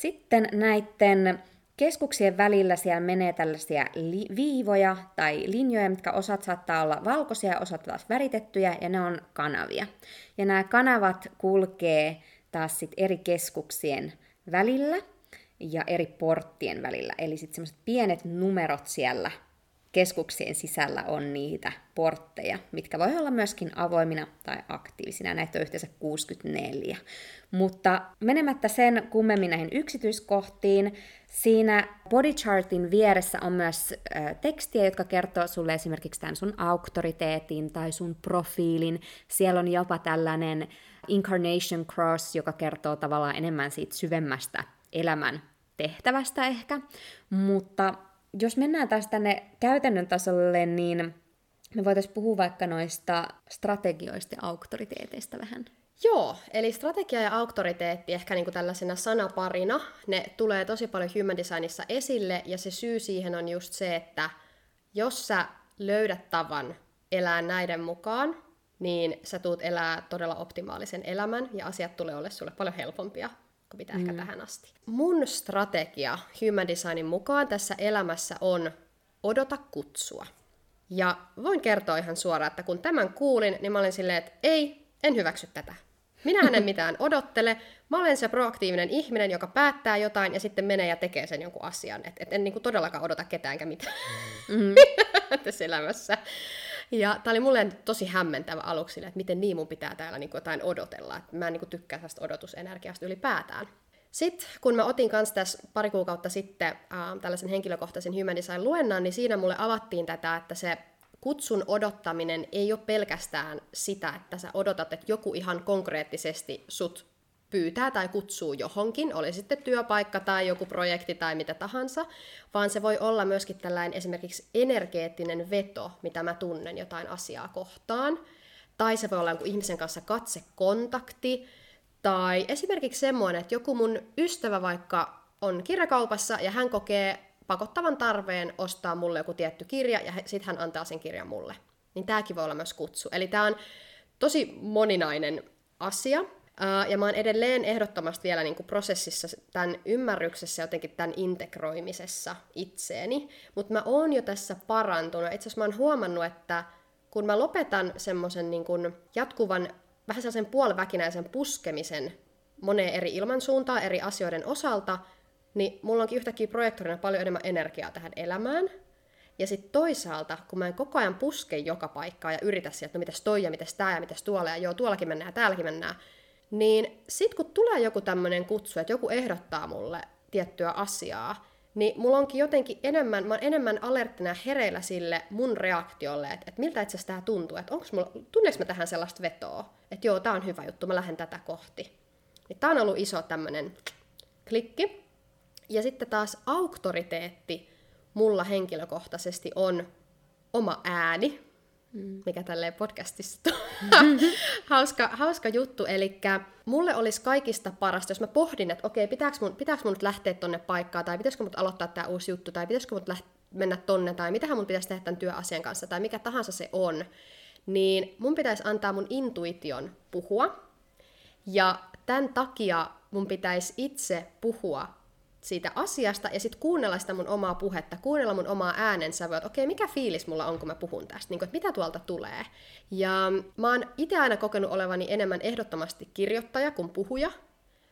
Speaker 2: Sitten näiden keskuksien välillä siellä menee tällaisia li- viivoja tai linjoja, mitkä osat saattaa olla valkoisia, osat taas väritettyjä, ja ne on kanavia. Ja nämä kanavat kulkee taas sit eri keskuksien välillä ja eri porttien välillä. Eli sitten semmoiset pienet numerot siellä keskuksien sisällä on niitä portteja, mitkä voi olla myöskin avoimina tai aktiivisina. Näitä on yhteensä 64. Mutta menemättä sen kummemmin näihin yksityiskohtiin, siinä body chartin vieressä on myös tekstiä, jotka kertoo sulle esimerkiksi tämän sun auktoriteetin tai sun profiilin. Siellä on jopa tällainen incarnation cross, joka kertoo tavallaan enemmän siitä syvemmästä elämän tehtävästä ehkä, mutta jos mennään taas tänne käytännön tasolle, niin me voitaisiin puhua vaikka noista strategioista ja auktoriteeteista vähän.
Speaker 1: Joo, eli strategia ja auktoriteetti ehkä niin kuin tällaisena sanaparina, ne tulee tosi paljon human designissa esille, ja se syy siihen on just se, että jos sä löydät tavan elää näiden mukaan, niin sä tuut elää todella optimaalisen elämän, ja asiat tulee olla sulle paljon helpompia kuin mitä mm. ehkä tähän asti. Mun strategia Human Designin mukaan tässä elämässä on odota kutsua. Ja voin kertoa ihan suoraan, että kun tämän kuulin, niin mä olin silleen, että ei, en hyväksy tätä. Minä en (laughs) mitään odottele. Mä olen se proaktiivinen ihminen, joka päättää jotain ja sitten menee ja tekee sen jonkun asian. Et, et en niin kuin todellakaan odota ketäänkään mitään mm. (laughs) tässä elämässä. Ja tämä oli mulle tosi hämmentävä aluksi, että miten niin mun pitää täällä niin kuin jotain odotella. Et mä en niin tykkää tästä odotusenergiasta ylipäätään. Sitten kun mä otin kanssa tässä pari kuukautta sitten äh, tällaisen henkilökohtaisen Human Design luennan, niin siinä mulle avattiin tätä, että se kutsun odottaminen ei ole pelkästään sitä, että sä odotat, että joku ihan konkreettisesti sut pyytää tai kutsuu johonkin, oli sitten työpaikka tai joku projekti tai mitä tahansa, vaan se voi olla myöskin tällainen esimerkiksi energeettinen veto, mitä mä tunnen jotain asiaa kohtaan, tai se voi olla jonkun ihmisen kanssa katsekontakti, tai esimerkiksi semmoinen, että joku mun ystävä vaikka on kirjakaupassa ja hän kokee pakottavan tarpeen ostaa mulle joku tietty kirja ja sitten hän antaa sen kirjan mulle. Niin tämäkin voi olla myös kutsu. Eli tämä on tosi moninainen asia. Ja mä oon edelleen ehdottomasti vielä niin kuin prosessissa tämän ymmärryksessä jotenkin tämän integroimisessa itseeni. Mutta mä oon jo tässä parantunut. Itse asiassa mä oon huomannut, että kun mä lopetan semmoisen niin jatkuvan vähän sellaisen puoliväkinäisen puskemisen moneen eri ilmansuuntaan eri asioiden osalta, niin mulla onkin yhtäkkiä projektorina paljon enemmän energiaa tähän elämään. Ja sitten toisaalta, kun mä en koko ajan puske joka paikkaa ja yritä sieltä, no mitäs toi ja mitäs tää ja mitäs tuolla ja joo, tuollakin mennään ja täälläkin mennään, niin sitten kun tulee joku tämmöinen kutsu, että joku ehdottaa mulle tiettyä asiaa, niin mulla onkin jotenkin enemmän, mä oon enemmän alerttina hereillä sille mun reaktiolle, että, että miltä itse asiassa tämä tuntuu, että onko mulla, tunneeko mä tähän sellaista vetoa, että joo, tää on hyvä juttu, mä lähden tätä kohti. Niin tää on ollut iso tämmönen klikki. Ja sitten taas auktoriteetti mulla henkilökohtaisesti on oma ääni, mm. mikä tälleen podcastissa (laughs) on. hauska, hauska juttu, eli mulle olisi kaikista parasta, jos mä pohdin, että okei, pitääkö mun, pitääkö mun nyt lähteä tonne paikkaan, tai pitäisikö mun aloittaa tämä uusi juttu, tai pitäisikö mun läht- mennä tonne, tai mitähän mun pitäisi tehdä tämän työasian kanssa, tai mikä tahansa se on, niin mun pitäisi antaa mun intuition puhua, ja tämän takia mun pitäisi itse puhua siitä asiasta ja sitten kuunnella sitä mun omaa puhetta, kuunnella mun omaa äänensävyä, että okei, mikä fiilis mulla on, kun mä puhun tästä, niin kuin, että mitä tuolta tulee. Ja mä oon itse aina kokenut olevani enemmän ehdottomasti kirjoittaja kuin puhuja,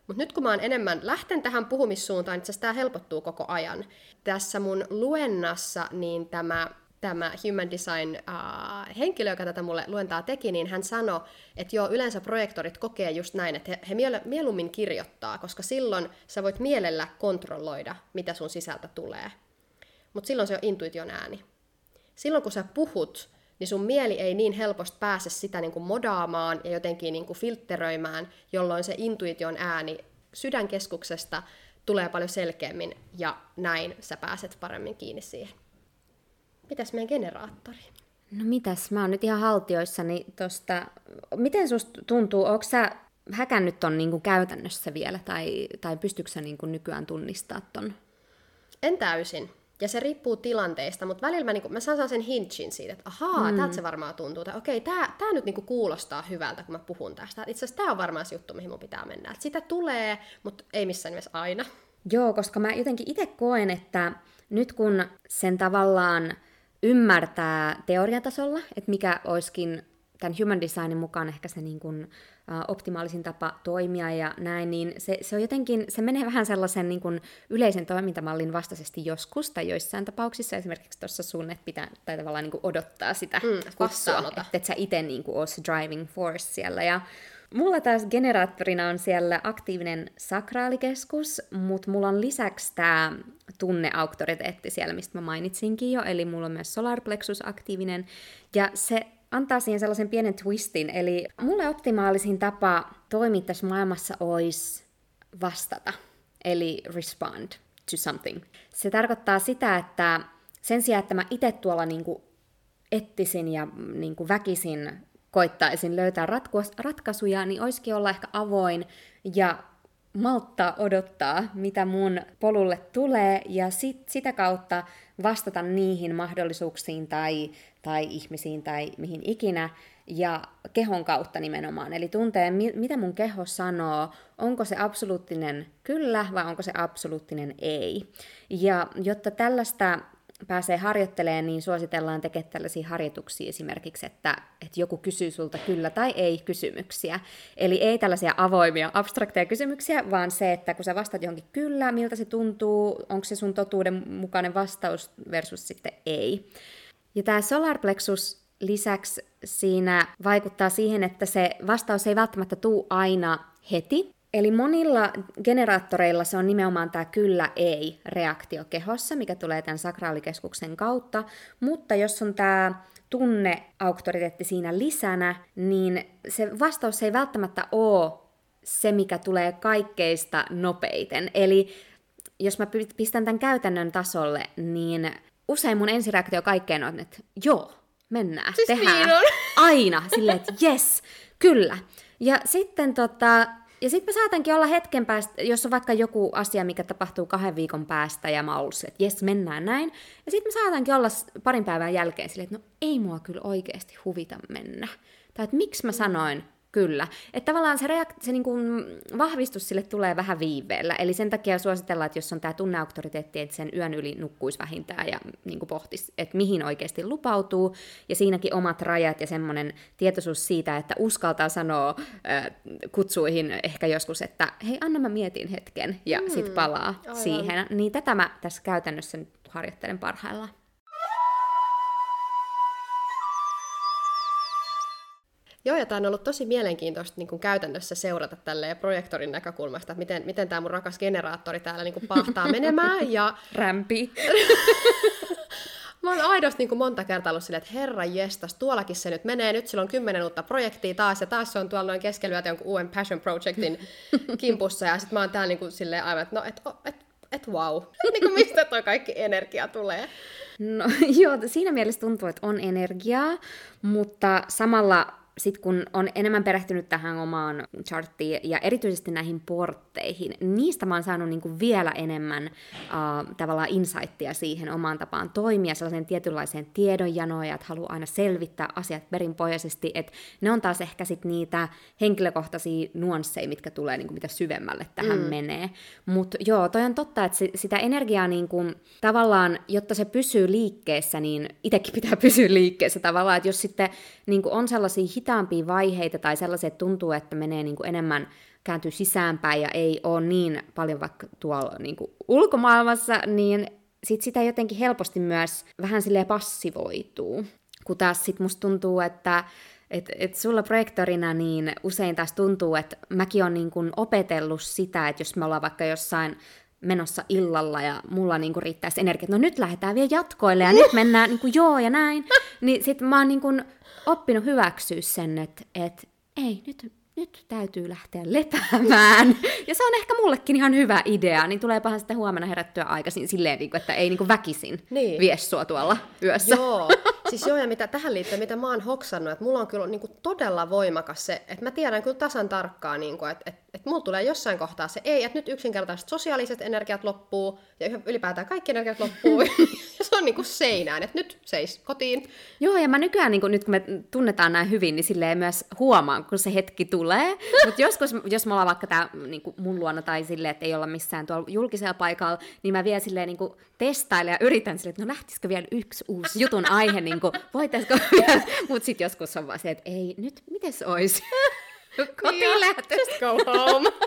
Speaker 1: mutta nyt kun mä oon enemmän lähten tähän puhumissuuntaan, niin itse asiassa tämä helpottuu koko ajan. Tässä mun luennassa niin tämä tämä human design uh, henkilö, joka tätä mulle luentaa teki, niin hän sanoi, että joo, yleensä projektorit kokee just näin, että he, he mieluummin kirjoittaa, koska silloin sä voit mielellä kontrolloida, mitä sun sisältä tulee. Mutta silloin se on intuition ääni. Silloin kun sä puhut, niin sun mieli ei niin helposti pääse sitä niin kuin modaamaan ja jotenkin niin kuin filtteröimään, jolloin se intuition ääni sydänkeskuksesta tulee paljon selkeämmin ja näin sä pääset paremmin kiinni siihen. Mitäs meidän generaattori?
Speaker 2: No mitäs, mä oon nyt ihan haltioissani tosta. Miten susta tuntuu, onko sä häkännyt ton niinku käytännössä vielä, tai, tai pystyykö sä niinku nykyään tunnistaa ton?
Speaker 1: En täysin. Ja se riippuu tilanteista, mutta välillä mä, niinku, mä saan sen hinchin siitä, että ahaa, mm. täältä se varmaan tuntuu. Tai okei, tää, tää nyt niinku kuulostaa hyvältä, kun mä puhun tästä. Itse asiassa tää on varmaan se juttu, mihin mun pitää mennä. Et sitä tulee, mutta ei missään nimessä aina.
Speaker 2: Joo, koska mä jotenkin itse koen, että nyt kun sen tavallaan ymmärtää teoriatasolla, että mikä olisikin tämän human designin mukaan ehkä se niin kuin, uh, optimaalisin tapa toimia ja näin, niin se, se on jotenkin, se menee vähän sellaisen niin kuin yleisen toimintamallin vastaisesti joskus, tai joissain tapauksissa. Esimerkiksi tuossa sun, että pitää tai tavallaan niin kuin odottaa sitä mm, kutsua, että et sä itse niin kuin se driving force siellä, ja Mulla taas generaattorina on siellä aktiivinen sakraalikeskus, mutta mulla on lisäksi tämä tunneauktoriteetti siellä, mistä mä mainitsinkin jo, eli mulla on myös solarplexus aktiivinen, ja se antaa siihen sellaisen pienen twistin, eli mulle optimaalisin tapa toimia tässä maailmassa olisi vastata, eli respond to something. Se tarkoittaa sitä, että sen sijaan, että mä itse tuolla niinku ettisin ja niinku väkisin koittaisin löytää ratkaisuja, niin olisikin olla ehkä avoin ja malttaa odottaa, mitä mun polulle tulee, ja sit, sitä kautta vastata niihin mahdollisuuksiin tai, tai ihmisiin tai mihin ikinä, ja kehon kautta nimenomaan. Eli tuntee, mi- mitä mun keho sanoo, onko se absoluuttinen kyllä vai onko se absoluuttinen ei. Ja jotta tällaista pääsee harjoittelemaan, niin suositellaan tekemään tällaisia harjoituksia esimerkiksi, että, että joku kysyy sulta kyllä tai ei kysymyksiä. Eli ei tällaisia avoimia, abstrakteja kysymyksiä, vaan se, että kun sä vastaat johonkin kyllä, miltä se tuntuu, onko se sun totuuden mukainen vastaus versus sitten ei. Ja tämä solar plexus lisäksi siinä vaikuttaa siihen, että se vastaus ei välttämättä tule aina heti, Eli monilla generaattoreilla se on nimenomaan tämä kyllä-ei-reaktio kehossa, mikä tulee tämän sakraalikeskuksen kautta, mutta jos on tämä tunneauktoriteetti siinä lisänä, niin se vastaus ei välttämättä ole se, mikä tulee kaikkeista nopeiten. Eli jos mä pistän tämän käytännön tasolle, niin usein mun ensireaktio kaikkeen on, että joo, mennään, siis tehdään. Niin Aina, silleen, että yes, kyllä. Ja sitten tota, ja sitten mä saatankin olla hetken päästä, jos on vaikka joku asia, mikä tapahtuu kahden viikon päästä, ja mä oon että jes, mennään näin. Ja sitten mä saatankin olla parin päivän jälkeen silleen, että no ei mua kyllä oikeasti huvita mennä. Tai että miksi mä sanoin Kyllä. Että tavallaan se, reakt- se niin kuin vahvistus sille tulee vähän viiveellä. Eli sen takia suositellaan, että jos on tämä tunneauktoriteetti, että sen yön yli nukkuisi vähintään ja niin kuin pohtisi, että mihin oikeasti lupautuu. Ja siinäkin omat rajat ja semmoinen tietoisuus siitä, että uskaltaa sanoa äh, kutsuihin ehkä joskus, että hei, anna mä mietin hetken ja mm, sit palaa aivan. siihen. Niin tätä mä tässä käytännössä nyt harjoittelen parhaillaan.
Speaker 1: Joo, ja tämä on ollut tosi mielenkiintoista niin kuin käytännössä seurata tälle projektorin näkökulmasta, että miten, miten tämä mun rakas generaattori täällä niin kuin pahtaa (laughs) menemään. Ja...
Speaker 2: Rämpi. (laughs)
Speaker 1: Mä oon aidosti niin kuin monta kertaa ollut silleen, että herra jestas, tuollakin se nyt menee, nyt sillä on kymmenen uutta projektia taas, ja taas se on tuolla noin keskellä jonkun uuden Passion Projectin (laughs) kimpussa, ja sitten mä oon täällä niin kuin silleen aivan, että no, et, et, et wow, niin kuin mistä toi kaikki energia tulee.
Speaker 2: No joo, siinä mielessä tuntuu, että on energiaa, mutta samalla sitten kun on enemmän perehtynyt tähän omaan charttiin ja erityisesti näihin portteihin, niistä mä oon saanut niinku vielä enemmän uh, tavallaan insightia siihen omaan tapaan toimia, sellaiseen tietynlaiseen tiedonjanoon ja että haluaa aina selvittää asiat perinpohjaisesti, että ne on taas ehkä sit niitä henkilökohtaisia nuansseja, mitkä tulee niinku mitä syvemmälle tähän mm. menee. Mutta joo, toi on totta, että sitä energiaa niinku, tavallaan, jotta se pysyy liikkeessä, niin itsekin pitää (laughs) pysyä liikkeessä tavallaan, että jos sitten niinku on sellaisia hitaampia vaiheita tai sellaiset tuntuu, että menee niin kuin enemmän kääntyy sisäänpäin ja ei ole niin paljon vaikka tuolla niin kuin ulkomaailmassa, niin sit sitä jotenkin helposti myös vähän silleen passivoituu. Kun taas sit musta tuntuu, että et, et sulla projektorina niin usein taas tuntuu, että mäkin olen niin kuin opetellut sitä, että jos me ollaan vaikka jossain menossa illalla ja mulla niinku riittäisi energia, että no nyt lähdetään vielä jatkoille ja nyt mennään niinku joo ja näin, niin sit mä oon niinku oppinut hyväksyä sen, että et, ei, nyt nyt täytyy lähteä lepäämään. Ja se on ehkä mullekin ihan hyvä idea, niin tuleepahan sitten huomenna herättyä aikaisin silleen, niin että ei niin väkisin niin. vie sua tuolla yössä.
Speaker 1: Joo, siis joo, ja mitä tähän liittyy, mitä mä oon hoksannut, että mulla on kyllä niin kuin todella voimakas se, että mä tiedän kyllä tasan tarkkaan, niin kuin, että, että, että mulla tulee jossain kohtaa se ei, että nyt yksinkertaisesti sosiaaliset energiat loppuu, ja ylipäätään kaikki energiat loppuu, (laughs) ja se on niin kuin seinään, että nyt seis kotiin.
Speaker 2: Joo, ja mä nykyään, niin kuin, nyt kun me tunnetaan näin hyvin, niin silleen myös huomaan, kun se hetki tulee. (laughs) Mutta joskus, jos me ollaan vaikka tää, niin kuin mun luona tai silleen, että ei olla missään tuolla julkisella paikalla, niin mä vielä silleen niin kuin testailen ja yritän silleen, että no lähtisikö vielä yksi uusi jutun aihe, niin kuin, voitaisiko vielä. (laughs) Mutta sitten joskus on vaan se, että ei, nyt, miten se olisi? Kotiin lähtö.
Speaker 1: Just go home. (laughs)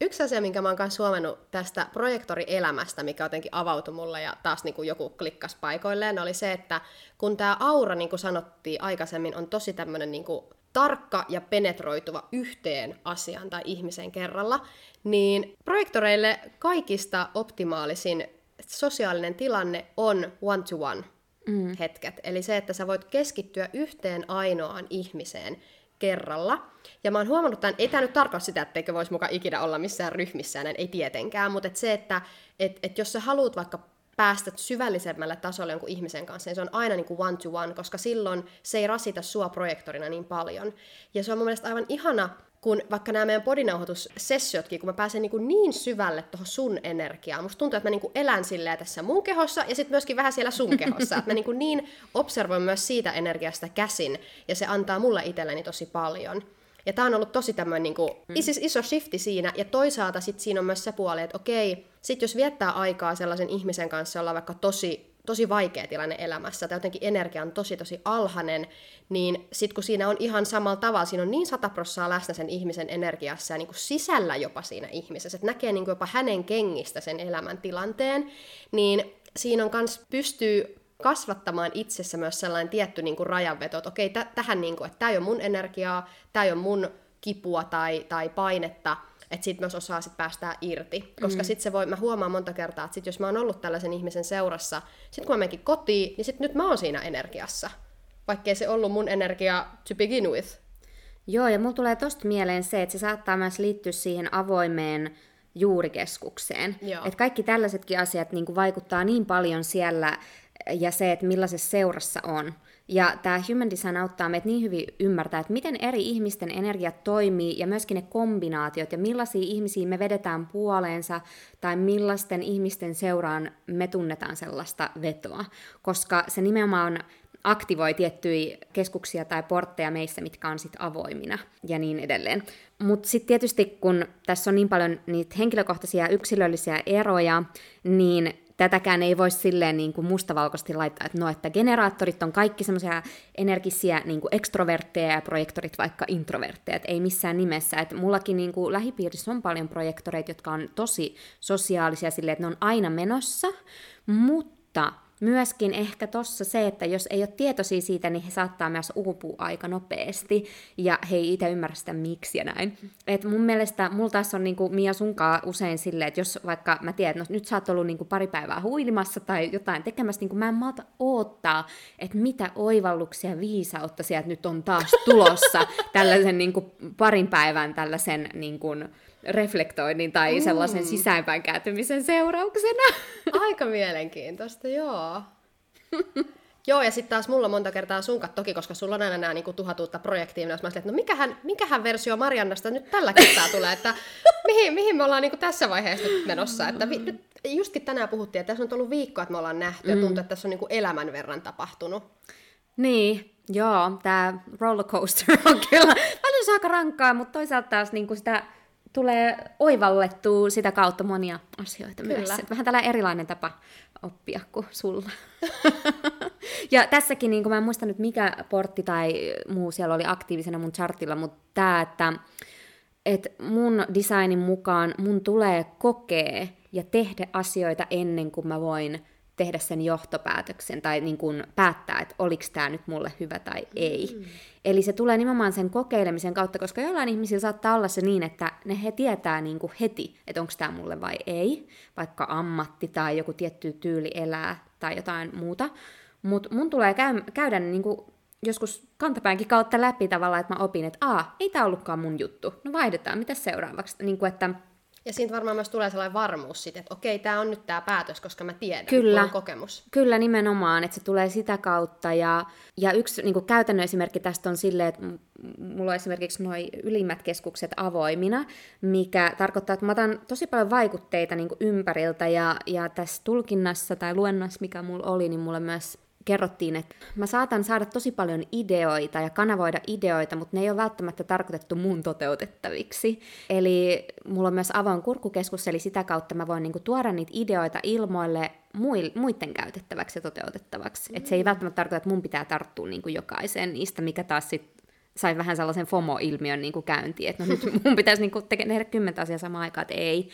Speaker 1: Yksi asia, minkä mä oon kanssa huomannut tästä projektorielämästä, mikä jotenkin avautui mulle ja taas niin kuin joku klikkas paikoilleen, oli se, että kun tämä aura, niin kuin sanottiin aikaisemmin, on tosi tämmöinen niin kuin tarkka ja penetroituva yhteen asiaan tai ihmisen kerralla, niin projektoreille kaikista optimaalisin sosiaalinen tilanne on one-to-one mm. hetket. Eli se, että sä voit keskittyä yhteen ainoaan ihmiseen kerralla. Ja mä oon huomannut tämän, ei tämä nyt tarkoita sitä, etteikö voisi mukaan ikinä olla missään ryhmissä, ei tietenkään, mutta et se, että et, et jos sä haluat vaikka päästä syvällisemmälle tasolle jonkun ihmisen kanssa, niin se on aina niin kuin one to one, koska silloin se ei rasita sua projektorina niin paljon. Ja se on mun mielestä aivan ihana, kun vaikka nämä meidän podinauhoitussessiotkin, kun mä pääsen niin, niin syvälle tuohon sun energiaan, musta tuntuu, että mä niin elän silleen tässä mun kehossa ja sitten myöskin vähän siellä sun kehossa, että mä niin, niin observoin myös siitä energiasta käsin ja se antaa mulle itselleni tosi paljon. Ja tämä on ollut tosi tämmöinen niin kuin, mm. iso, iso shifti siinä, ja toisaalta sitten siinä on myös se puoli, että okei, sitten jos viettää aikaa sellaisen ihmisen kanssa, jolla on vaikka tosi tosi vaikea tilanne elämässä, tai jotenkin energia on tosi tosi alhainen, niin sitten kun siinä on ihan samalla tavalla, siinä on niin sata prossaa läsnä sen ihmisen energiassa ja niin kuin sisällä jopa siinä ihmisessä, että näkee niin kuin jopa hänen kengistä sen elämäntilanteen, niin siinä on kans pystyy kasvattamaan itsessä myös sellainen tietty niin kuin rajanveto, että okei, t- tähän niin kuin, että tämä ei ole mun energiaa, tämä ei ole mun kipua tai, tai painetta, että sitten myös osaa sit päästää irti. Koska mm. sitten se voi, mä huomaan monta kertaa, että sit jos mä oon ollut tällaisen ihmisen seurassa, sitten kun mä menenkin kotiin, niin sitten nyt mä oon siinä energiassa. Vaikkei se ollut mun energia to begin with.
Speaker 2: Joo, ja mulla tulee tosta mieleen se, että se saattaa myös liittyä siihen avoimeen juurikeskukseen. Että kaikki tällaisetkin asiat niin vaikuttaa niin paljon siellä ja se, että millaisessa seurassa on. Ja tämä Human Design auttaa meitä niin hyvin ymmärtää, että miten eri ihmisten energiat toimii ja myöskin ne kombinaatiot ja millaisia ihmisiä me vedetään puoleensa tai millaisten ihmisten seuraan me tunnetaan sellaista vetoa. Koska se nimenomaan aktivoi tiettyjä keskuksia tai portteja meissä, mitkä on sitten avoimina ja niin edelleen. Mutta sitten tietysti kun tässä on niin paljon niitä henkilökohtaisia yksilöllisiä eroja, niin tätäkään ei voi silleen niin kuin mustavalkoisesti laittaa, että no, että generaattorit on kaikki semmoisia energisiä niin kuin ekstrovertteja ja projektorit vaikka introvertteja, ei missään nimessä. Että mullakin niin kuin lähipiirissä on paljon projektoreita, jotka on tosi sosiaalisia silleen, että ne on aina menossa, mutta myöskin ehkä tossa se, että jos ei ole tietoisia siitä, niin he saattaa myös uupua aika nopeasti, ja he ei itse ymmärrä sitä miksi ja näin. Et mun mielestä, mulla taas on niinku Mia sunkaa usein silleen, että jos vaikka mä tiedän, että no, nyt sä oot ollut niinku pari päivää huilimassa tai jotain tekemässä, niin mä en malta oottaa, että mitä oivalluksia ja viisautta sieltä nyt on taas tulossa (laughs) tällaisen niinku parin päivän tällaisen niinku, reflektoinnin tai mm. sellaisen sisäänpäin kääntymisen seurauksena. (laughs)
Speaker 1: Aika mielenkiintoista, joo. (laughs) Joo, ja sitten taas mulla monta kertaa sunkat toki, koska sulla on aina nämä niinku tuhat uutta projektia, jos mä että no mikähän, mikähän versio Mariannasta nyt tällä kertaa tulee, että (laughs) mihin, mihin me ollaan niinku tässä vaiheessa nyt menossa. Että vi, nyt justkin tänään puhuttiin, että tässä on ollut viikko, että me ollaan nähty, mm. ja tuntuu, että tässä on niinku elämän verran tapahtunut.
Speaker 2: Niin, joo, tämä rollercoaster on kyllä paljon aika rankkaa, mutta toisaalta taas niinku sitä tulee oivallettua sitä kautta monia asioita Kyllä. myös. Et vähän tällä erilainen tapa oppia kuin sulla. (laughs) ja tässäkin, niin mä en muista nyt mikä portti tai muu siellä oli aktiivisena mun chartilla, mutta tämä, että et mun designin mukaan mun tulee kokea ja tehdä asioita ennen kuin mä voin tehdä sen johtopäätöksen tai niin kuin päättää, että oliko tämä nyt mulle hyvä tai ei. Mm. Eli se tulee nimenomaan sen kokeilemisen kautta, koska jollain ihmisillä saattaa olla se niin, että ne he tietää niin kuin heti, että onko tämä mulle vai ei, vaikka ammatti tai joku tietty tyyli elää tai jotain muuta. Mutta mun tulee käy, käydä niin kuin joskus kantapäänkin kautta läpi tavallaan, että mä opin, että a, ei tämä ollutkaan mun juttu, no vaihdetaan, mitä seuraavaksi, niin kuin, että
Speaker 1: ja siitä varmaan myös tulee sellainen varmuus sitten, että okei, tämä on nyt tämä päätös, koska mä tiedän, Kyllä. on kokemus.
Speaker 2: Kyllä, nimenomaan, että se tulee sitä kautta. Ja, ja yksi niin käytännön esimerkki tästä on silleen, että mulla on esimerkiksi noin ylimmät keskukset avoimina, mikä tarkoittaa, että mä otan tosi paljon vaikutteita niin ympäriltä. Ja, ja tässä tulkinnassa tai luennassa, mikä mulla oli, niin mulla myös kerrottiin, että mä saatan saada tosi paljon ideoita ja kanavoida ideoita, mutta ne ei ole välttämättä tarkoitettu mun toteutettaviksi. Eli mulla on myös avoin kurkukeskus, eli sitä kautta mä voin niinku tuoda niitä ideoita ilmoille muiden käytettäväksi ja toteutettavaksi. Mm. Et se ei välttämättä tarkoita, että mun pitää tarttua niinku jokaiseen niistä, mikä taas sit sai vähän sellaisen FOMO-ilmiön niin käyntiin, että no nyt mun pitäisi niin tehdä kymmentä asiaa samaan aikaan, että ei.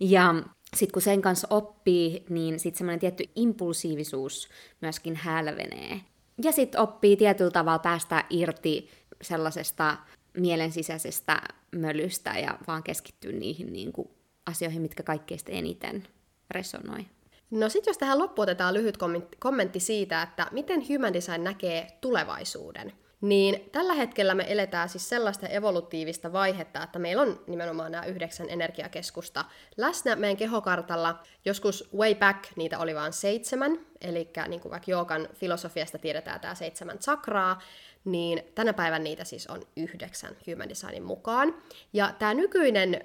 Speaker 2: Ja sitten kun sen kanssa oppii, niin sitten semmoinen tietty impulsiivisuus myöskin hälvenee. Ja sitten oppii tietyllä tavalla päästä irti sellaisesta mielen sisäisestä mölystä ja vaan keskittyä niihin niin kuin, asioihin, mitkä kaikkein eniten resonoi.
Speaker 1: No sitten jos tähän loppuun otetaan lyhyt kommentti siitä, että miten Human Design näkee tulevaisuuden – niin tällä hetkellä me eletään siis sellaista evolutiivista vaihetta, että meillä on nimenomaan nämä yhdeksän energiakeskusta läsnä meidän kehokartalla. Joskus way back niitä oli vain seitsemän, eli niin kuin vaikka joogan filosofiasta tiedetään tämä seitsemän sakraa, niin tänä päivänä niitä siis on yhdeksän Human Designin mukaan. Ja tämä nykyinen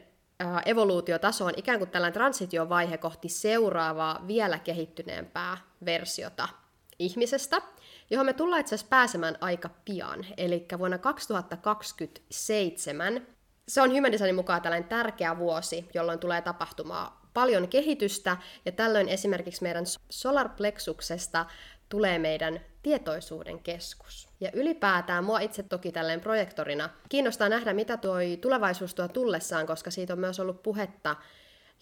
Speaker 1: evoluutiotaso on ikään kuin tällainen transitiovaihe kohti seuraavaa vielä kehittyneempää versiota ihmisestä, johon me tullaan itse asiassa pääsemään aika pian, eli vuonna 2027. Se on Human Designin mukaan tällainen tärkeä vuosi, jolloin tulee tapahtumaan paljon kehitystä, ja tällöin esimerkiksi meidän solarplexuksesta tulee meidän tietoisuuden keskus. Ja ylipäätään mua itse toki tälleen projektorina kiinnostaa nähdä, mitä tuo tulevaisuus tuo tullessaan, koska siitä on myös ollut puhetta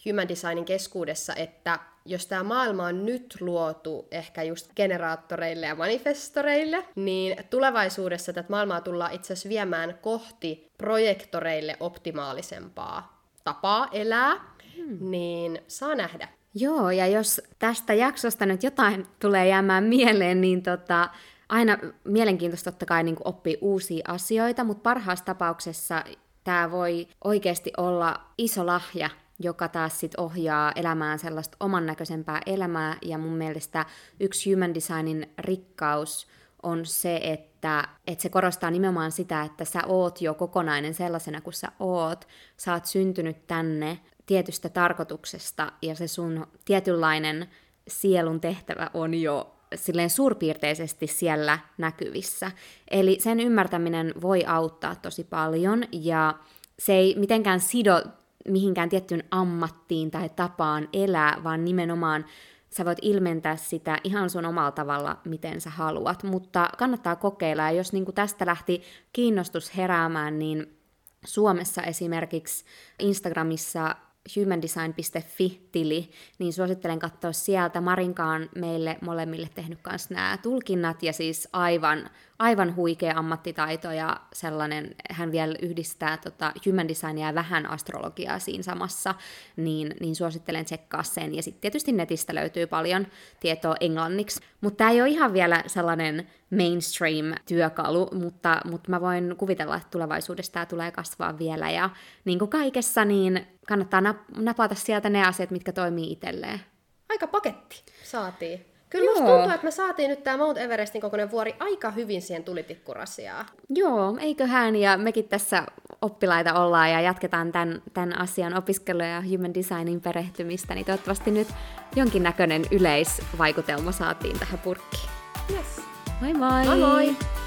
Speaker 1: human designin keskuudessa, että jos tämä maailma on nyt luotu ehkä just generaattoreille ja manifestoreille, niin tulevaisuudessa tätä maailmaa tullaan itse asiassa viemään kohti projektoreille optimaalisempaa tapaa elää, hmm. niin saa nähdä.
Speaker 2: Joo, ja jos tästä jaksosta nyt jotain tulee jäämään mieleen, niin tota, aina mielenkiintoista totta kai niin oppia uusia asioita, mutta parhaassa tapauksessa tämä voi oikeasti olla iso lahja joka taas sit ohjaa elämään sellaista oman näköisempää elämää, ja mun mielestä yksi human designin rikkaus on se, että, että se korostaa nimenomaan sitä, että sä oot jo kokonainen sellaisena kuin sä oot, sä oot syntynyt tänne tietystä tarkoituksesta, ja se sun tietynlainen sielun tehtävä on jo silleen suurpiirteisesti siellä näkyvissä. Eli sen ymmärtäminen voi auttaa tosi paljon, ja se ei mitenkään sido mihinkään tiettyyn ammattiin tai tapaan elää, vaan nimenomaan sä voit ilmentää sitä ihan sun omalla tavalla, miten sä haluat, mutta kannattaa kokeilla, ja jos niin tästä lähti kiinnostus heräämään, niin Suomessa esimerkiksi Instagramissa humandesign.fi-tili, niin suosittelen katsoa sieltä. Marinkaan meille molemmille tehnyt kanssa nämä tulkinnat, ja siis aivan aivan huikea ammattitaito ja sellainen, hän vielä yhdistää tota human designia ja vähän astrologiaa siinä samassa, niin, niin suosittelen tsekkaa sen. Ja sitten tietysti netistä löytyy paljon tietoa englanniksi. Mutta tämä ei ole ihan vielä sellainen mainstream-työkalu, mutta, mutta mä voin kuvitella, että tulevaisuudessa tämä tulee kasvaa vielä. Ja niin kuin kaikessa, niin kannattaa napata sieltä ne asiat, mitkä toimii itselleen.
Speaker 1: Aika paketti saatiin. Kyllä Joo. musta tuntuu, että me saatiin nyt tämä Mount Everestin kokoinen vuori aika hyvin siihen tulitikkurassiaan.
Speaker 2: Joo, eiköhän, ja mekin tässä oppilaita ollaan ja jatketaan tämän, tämän asian opiskelua ja human designin perehtymistä, niin toivottavasti nyt jonkinnäköinen yleisvaikutelma saatiin tähän purkkiin.
Speaker 1: Yes.
Speaker 2: Moi moi!
Speaker 1: Moi moi!